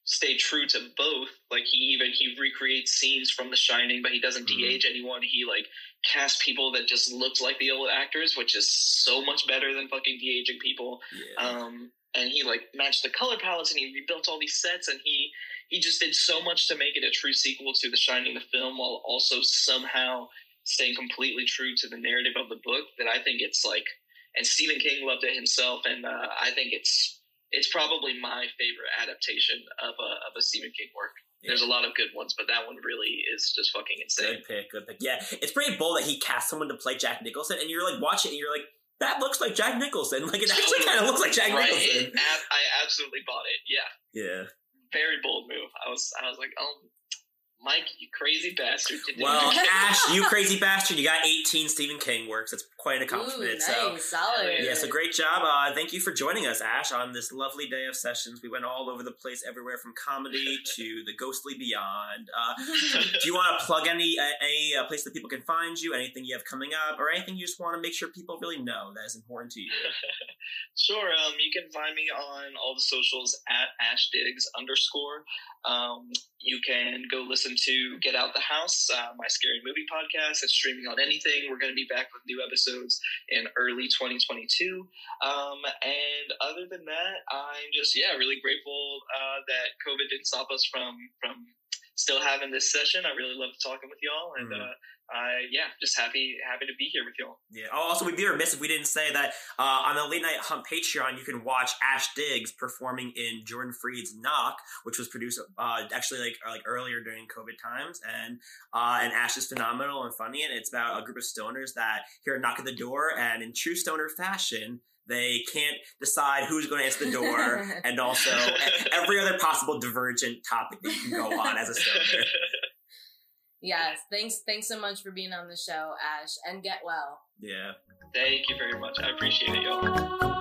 stay true to both. Like he even he recreates scenes from The Shining, but he doesn't mm-hmm. de-age anyone. He like casts people that just looked like the old actors, which is so much better than fucking de-aging people. Yeah. Um, and he like matched the color palettes and he rebuilt all these sets and he he just did so much to make it a true sequel to The Shining, the film, while also somehow staying completely true to the narrative of the book. That I think it's like, and Stephen King loved it himself, and uh, I think it's it's probably my favorite adaptation of a of a Stephen King work. Yeah. There's a lot of good ones, but that one really is just fucking insane. Good pick, good pick. Yeah, it's pretty bold that he cast someone to play Jack Nicholson, and you're like watching, and you're like, that looks like Jack Nicholson. Like it actually kind of looks like Jack right? Nicholson. I absolutely bought it. Yeah. Yeah. Very bold move. I was I was like, oh, Mike, you crazy bastard. Well, Ash, you crazy bastard. You got 18 Stephen King works. It's quite an accomplishment. Ooh, nice, so, solid. Yeah, so great job. Uh, thank you for joining us, Ash, on this lovely day of sessions. We went all over the place, everywhere from comedy to the ghostly beyond. Uh, do you want to plug any uh, any uh, place that people can find you? Anything you have coming up, or anything you just want to make sure people really know that is important to you? sure. Um, you can find me on all the socials at Ash Diggs underscore. Um, you can go listen to Get Out the House, uh, my scary movie podcast. It's streaming on anything. We're going to be back with new episodes in early 2022. Um, and other than that, I'm just yeah really grateful uh, that COVID didn't stop us from from still having this session. I really love talking with y'all, and mm-hmm. uh, I yeah, just happy happy to be here with y'all. Yeah. Oh, also, we'd be remiss if we didn't say that uh, on the Late Night Hunt Patreon, you can watch Ash Diggs performing in Jordan Freed's Knock, which was produced uh, actually like like earlier during COVID times, and uh, and Ash is phenomenal and funny, and it's about a group of stoners that hear a knock at the door, and in true stoner fashion. They can't decide who's going to answer the door, and also every other possible divergent topic that you can go on as a stoner. Yes, thanks. Thanks so much for being on the show, Ash, and get well. Yeah. Thank you very much. I appreciate it, y'all.